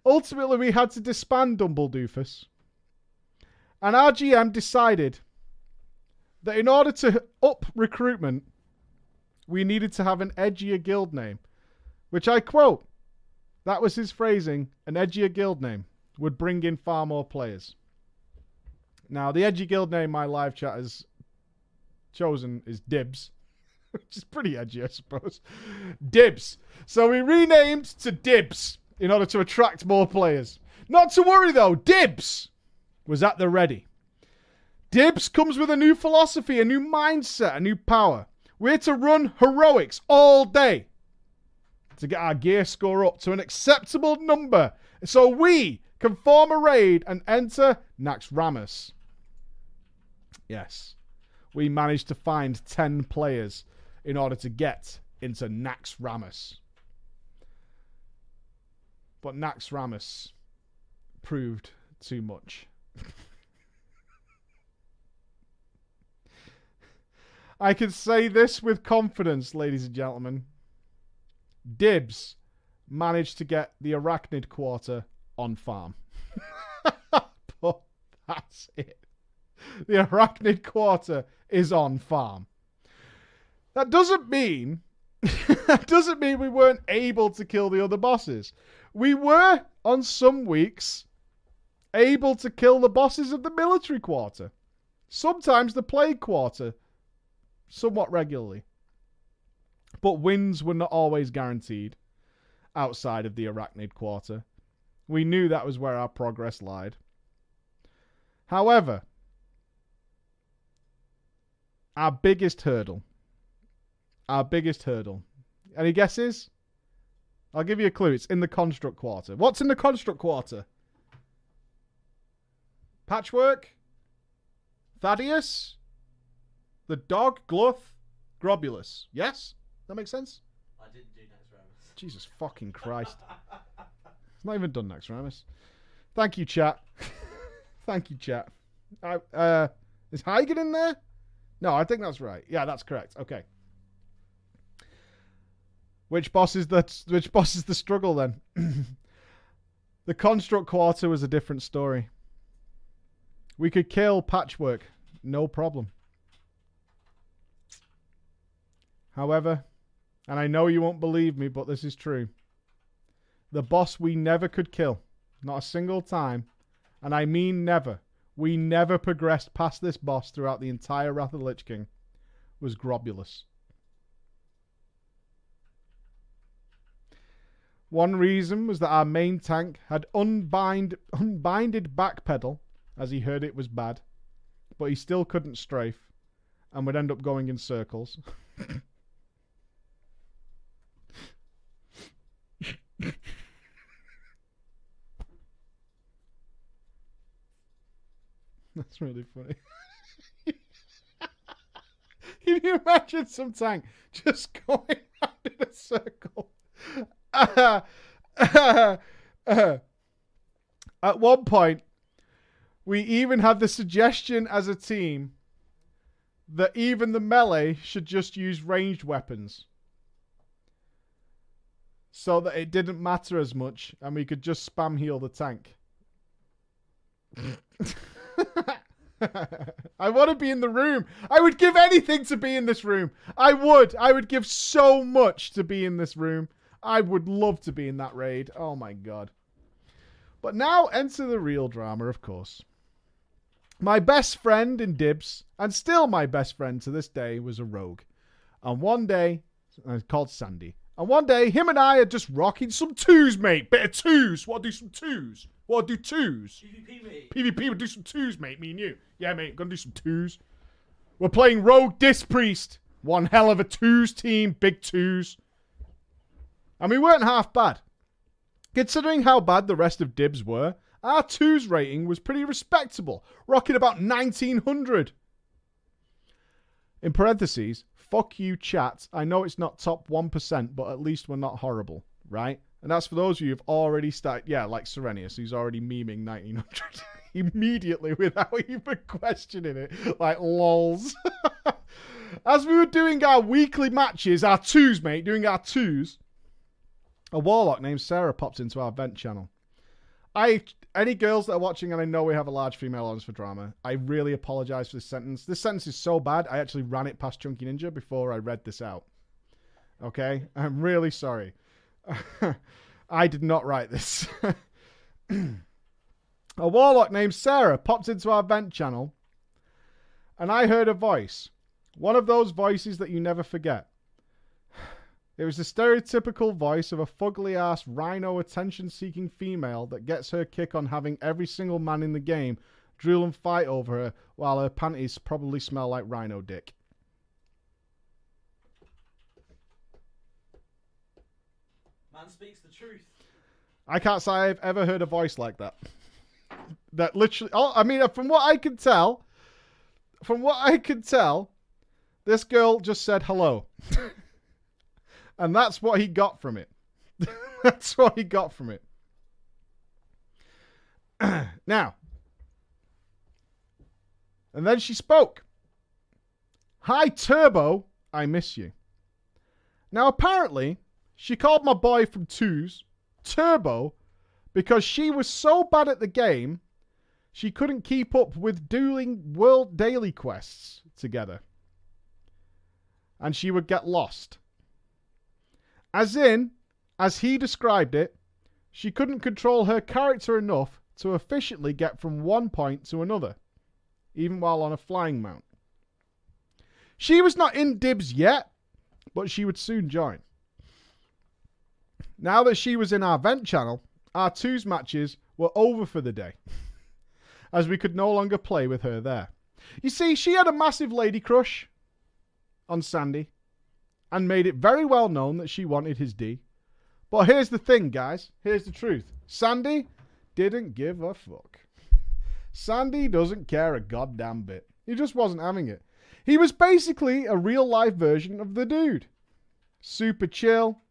ultimately we had to disband Dumble Doofus. And our GM decided that in order to up recruitment, we needed to have an edgier guild name. Which I quote, that was his phrasing, an edgier guild name would bring in far more players. Now, the edgy guild name my live chat has chosen is Dibs, [LAUGHS] which is pretty edgy, I suppose. Dibs. So we renamed to Dibs in order to attract more players. Not to worry though, Dibs was at the ready. Dibs comes with a new philosophy, a new mindset, a new power. We're to run heroics all day to get our gear score up to an acceptable number so we can form a raid and enter Naxxramas. Yes, we managed to find 10 players in order to get into Naxxramas. But Naxxramas proved too much. [LAUGHS] I can say this with confidence, ladies and gentlemen. Dibs managed to get the arachnid quarter on farm. [LAUGHS] but that's it. The arachnid quarter is on farm. That doesn't mean [LAUGHS] that doesn't mean we weren't able to kill the other bosses. We were on some weeks able to kill the bosses of the military quarter. Sometimes the plague quarter somewhat regularly. But wins were not always guaranteed outside of the Arachnid Quarter. We knew that was where our progress lied. However, our biggest hurdle. Our biggest hurdle. Any guesses? I'll give you a clue. It's in the construct quarter. What's in the construct quarter? Patchwerk? Thaddeus? The dog? Gluth? Grobbulus? Yes? That makes sense? I didn't do Naxxramas. [LAUGHS] Jesus fucking Christ. it's not even done Naxxramas. Thank you, chat. [LAUGHS] Thank you, chat. I, uh, is Heigan in there? No, I think that's right. Yeah, that's correct. Okay. Which boss is the which boss is the struggle then? [CLEARS THROAT] the construct quarter was a different story. We could kill Patchwerk, no problem. However, and I know you won't believe me, but this is true. The boss we never could kill, not a single time, and I mean never, we never progressed past this boss throughout the entire Wrath of the Lich King, was Grobbulus. One reason was that our main tank had unbind, unbinded backpedal, as he heard it was bad, but he still couldn't strafe, and would end up going in circles. [LAUGHS] [LAUGHS] That's really funny. [LAUGHS] Can you imagine some tank just [LAUGHS] going round in a circle? At one point, we even had the suggestion as a team that even the melee should just use ranged weapons. So that it didn't matter as much and we could just spam heal the tank. [LAUGHS] I want to be in the room. I would give anything to be in this room. I would. I would give so much to be in this room. I would love to be in that raid. Oh my god. But now enter the real drama, of course. My best friend in Dibs, and still my best friend to this day, was a rogue. And one day, uh, called Sandy. And one day, him and I are just rocking some twos, mate. Bit of twos. To do some twos? To do twos? PvP me. PvP, we'll do some twos, mate. Me and you. Yeah, mate. Gonna do some twos. We're playing Rogue Disc Priest. One hell of a twos team. Big twos. And we weren't half bad. Considering how bad the rest of Dibs were, our twos rating was pretty respectable, rocking about 1900. In parentheses, fuck you, chat. I know it's not top 1%, but at least we're not horrible, right? And that's for those of you who've already started, yeah, like Serenius, who's already memeing 1900 [LAUGHS] immediately without [LAUGHS] even questioning it. Like, lols. [LAUGHS] As we were doing our weekly matches, our twos, mate, doing our twos, a warlock named Sarah popped into our vent channel. I any girls that are watching, and I know we have a large female audience for drama. I really apologize for this sentence. This sentence is so bad. I actually ran it past Chunky Ninja before I read this out. Okay, I'm really sorry. [LAUGHS] I did not write this. [CLEARS THROAT] a warlock named Sarah popped into our vent channel, and I heard a voice. One of those voices that you never forget. It was the stereotypical voice of a fugly ass rhino attention seeking female that gets her kick on having every single man in the game drool and fight over her while her panties probably smell like rhino dick. Man speaks the truth. I can't say I've ever heard a voice like that. That literally, oh, I mean, uh, from what I can tell, from what I can tell, this girl just said hello. [LAUGHS] and that's what he got from it. [LAUGHS] that's what he got from it. [CLEARS THROAT] now, and then she spoke. Hi, Turbo, I miss you. Now, apparently, she called my boy from Twos Turbo because she was so bad at the game, she couldn't keep up with doing world daily quests together. And she would get lost. As in, as he described it, she couldn't control her character enough to efficiently get from one point to another, even while on a flying mount. She was not in dibs yet, but she would soon join. Now that she was in our vent channel, our twos matches were over for the day, [LAUGHS] as we could no longer play with her there. You see, she had a massive lady crush on Sandy and made it very well known that she wanted his D. But here's the thing, guys. Here's the truth. Sandy didn't give a fuck. Sandy doesn't care a goddamn bit. He just wasn't having it. He was basically a real life version of the dude. Super chill,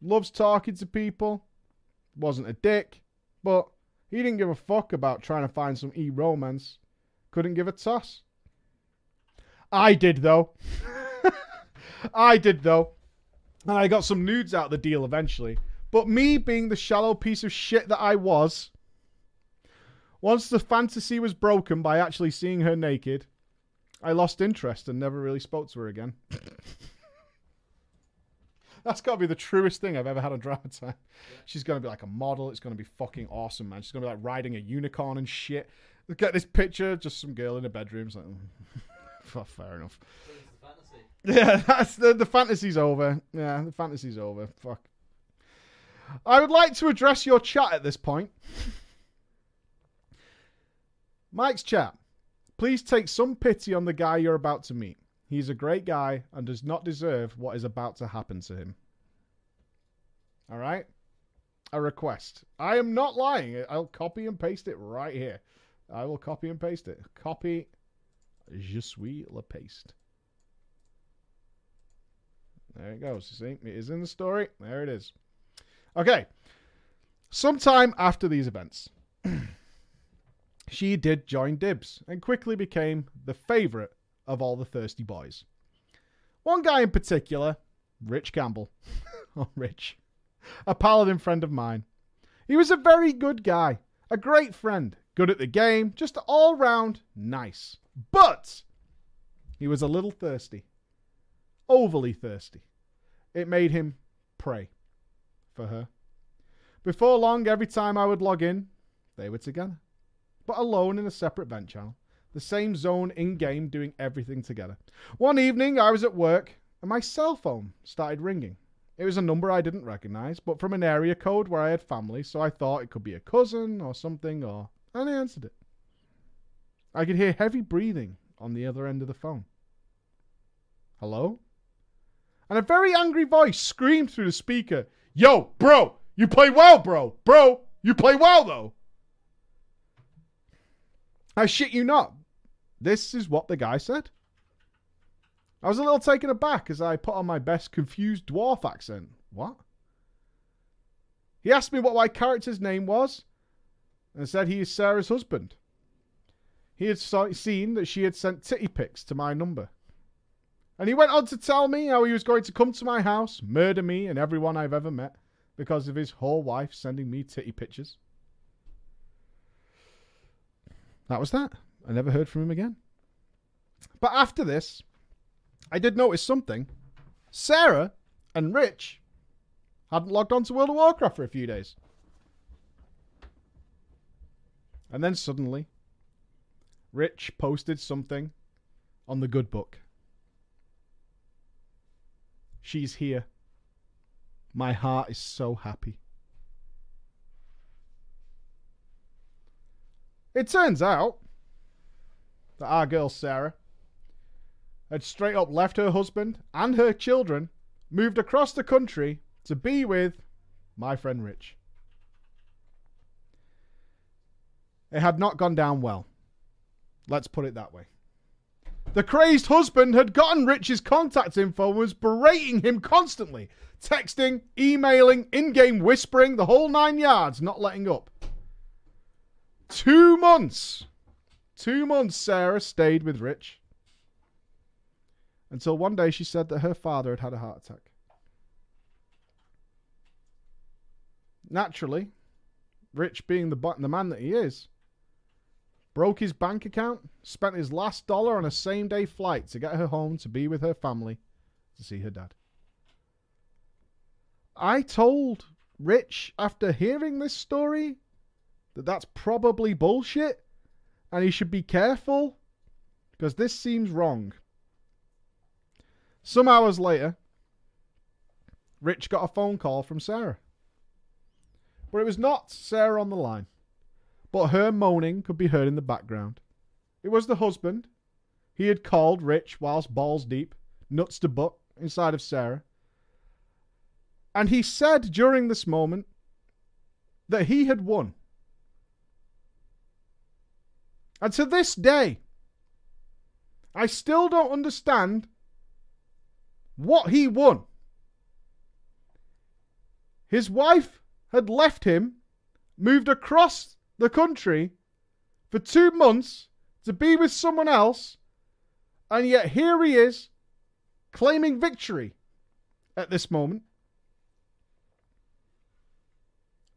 loves talking to people, wasn't a dick, but he didn't give a fuck about trying to find some e romance. Couldn't give a toss. I did, though. [LAUGHS] I did, though. And I got some nudes out of the deal eventually. But me being the shallow piece of shit that I was, once the fantasy was broken by actually seeing her naked, I lost interest and never really spoke to her again. [LAUGHS] That's got to be the truest thing I've ever had on drama time. She's going to be like a model. It's going to be fucking awesome, man. She's going to be like riding a unicorn and shit. Look at this picture, just some girl in a bedroom. It's like, [LAUGHS] oh, fair enough. [LAUGHS] Yeah, that's the the fantasy's over. Yeah, the fantasy's over. Fuck. I would like to address your chat at this point. Mike's chat. Please take some pity on the guy you're about to meet. He's a great guy and does not deserve what is about to happen to him. All right? A request. I am not lying. I'll copy and paste it right here. I will copy and paste it. Copy. Je suis le paste. There it goes. You see, it is in the story. There it is. Okay. Sometime after these events, [CLEARS THROAT] she did join Dibs and quickly became the favorite of all the thirsty boys. One guy in particular, Rich Campbell, [LAUGHS] oh, Rich, a paladin friend of mine. He was a very good guy, a great friend, good at the game, just all round nice. But he was a little thirsty overly thirsty. It made him pray for her. Before long, every time I would log in, they were together, but alone in a separate vent channel. The same zone in game, doing everything together. One evening, I was at work and my cell phone started ringing. It was a number I didn't recognize, but from an area code where I had family, so I thought it could be a cousin or something, or. And I answered it. I could hear heavy breathing on the other end of the phone. Hello? And a very angry voice screamed through the speaker, Yo, bro, you play well, bro. Bro, you play well, though. I shit you not. This is what the guy said. I was a little taken aback as I put on my best confused dwarf accent. What? He asked me what my character's name was and said he is Sarah's husband. He had seen that she had sent titty pics to my number. And he went on to tell me how he was going to come to my house, murder me and everyone I've ever met because of his whole wife sending me titty pictures. That was that. I never heard from him again. But after this, I did notice something. Sarah and Rich hadn't logged on to World of Warcraft for a few days. And then suddenly, Rich posted something on the good book. She's here. My heart is so happy. It turns out that our girl Sarah had straight up left her husband and her children, moved across the country to be with my friend Rich. It had not gone down well. Let's put it that way. The crazed husband had gotten Rich's contact info and was berating him constantly, texting, emailing, in game whispering, the whole nine yards, not letting up. Two months. Two months Sarah stayed with Rich. Until one day she said that her father had had a heart attack. Naturally, Rich being the, the man that he is, broke his bank account, spent his last dollar on a same day flight to get her home to be with her family to see her dad. I told Rich after hearing this story that that's probably bullshit and he should be careful because this seems wrong. Some hours later, Rich got a phone call from Sarah. But it was not Sarah on the line, but her moaning could be heard in the background. It was the husband. He had called Rich whilst balls deep, nuts to butt inside of Sarah. And he said during this moment that he had won. And to this day, I still don't understand what he won. His wife had left him, moved across the country for two months to be with someone else, and yet here he is claiming victory at this moment.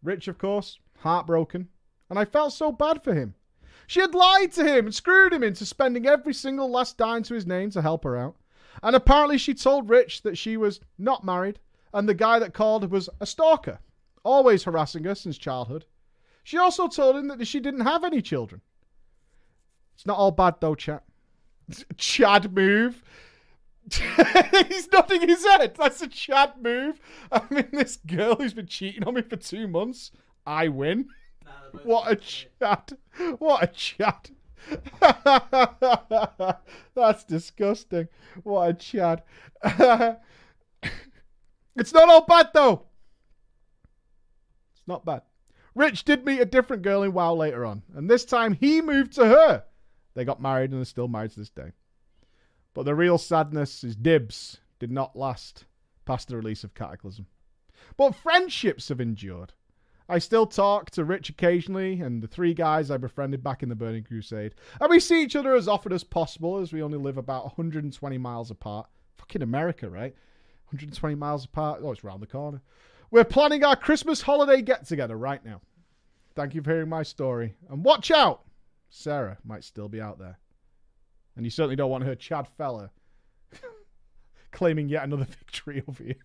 Rich, of course, heartbroken, and I felt so bad for him. She had lied to him and screwed him into spending every single last dime to his name to help her out. And apparently, she told Rich that she was not married and the guy that called was a stalker, always harassing her since childhood. She also told him that she didn't have any children. It's not all bad though, chat. [LAUGHS] Chad move. [LAUGHS] He's nodding his head. That's a Chad move. I mean, this girl who's been cheating on me for two months. I win. Nah, What a chat. What a chat. [LAUGHS] That's disgusting. What a chat. it's not all bad though. It's not bad. Rich did meet a different girl in WoW later on, and this time he moved to her. They got married and are still married to this day. But the real sadness is Dibs did not last past the release of Cataclysm. But friendships have endured. I still talk to Rich occasionally and the three guys I befriended back in the Burning Crusade. And we see each other as often as possible as we only live about 120 miles apart. Fucking America, right? 120 miles apart. Oh, it's round the corner. We're planning our Christmas holiday get together right now. Thank you for hearing my story. And watch out! Sarah might still be out there. And you certainly don't want her Chad fella [LAUGHS] claiming yet another [LAUGHS] victory over you.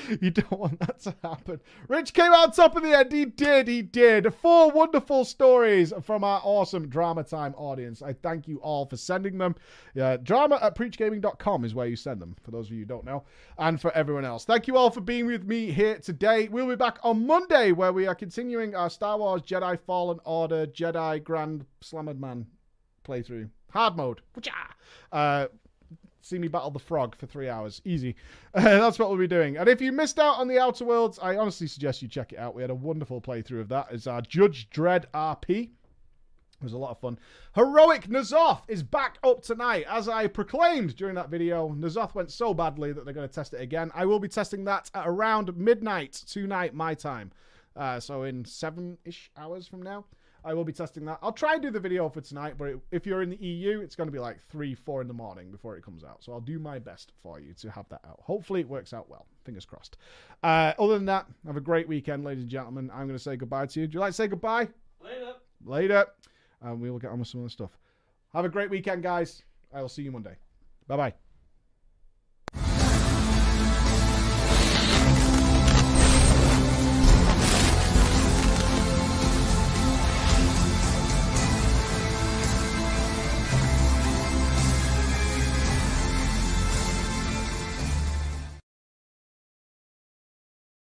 [LAUGHS] You don't want that to happen. Rich came out top in the end. He did. He did. Four wonderful stories from our awesome Drama Time audience. I thank you all for sending them. Yeah, drama at preachgaming.com is where you send them, for those of you who don't know. And for everyone else. Thank you all for being with me here today. We'll be back on Monday where we are continuing our Star Wars Jedi Fallen Order Jedi Grand Slammered Man playthrough. Hard mode. Uh, see me battle the frog for three hours. Easy. [LAUGHS] that's what we'll be doing. And if you missed out on the Outer Worlds, I honestly suggest you check it out. We had a wonderful playthrough of that. It's our Judge Dredd RP. It was a lot of fun. Heroic N'Zoth is back up tonight. As I proclaimed during that video, N'Zoth went so badly that they're going to test it again. I will be testing that at around midnight tonight, my time. Uh, so in seven-ish hours from now. I will be testing that. I'll try and do the video for tonight, but if you're in the EU, it's going to be like 3, 4 in the morning before it comes out. So I'll do my best for you to have that out. Hopefully it works out well. Fingers crossed. Uh, other than that, have a great weekend, ladies and gentlemen. I'm going to say goodbye to you. Do you like to say goodbye? Later. Later. And we will get on with some other stuff. Have a great weekend, guys. I will see you Monday. Bye bye.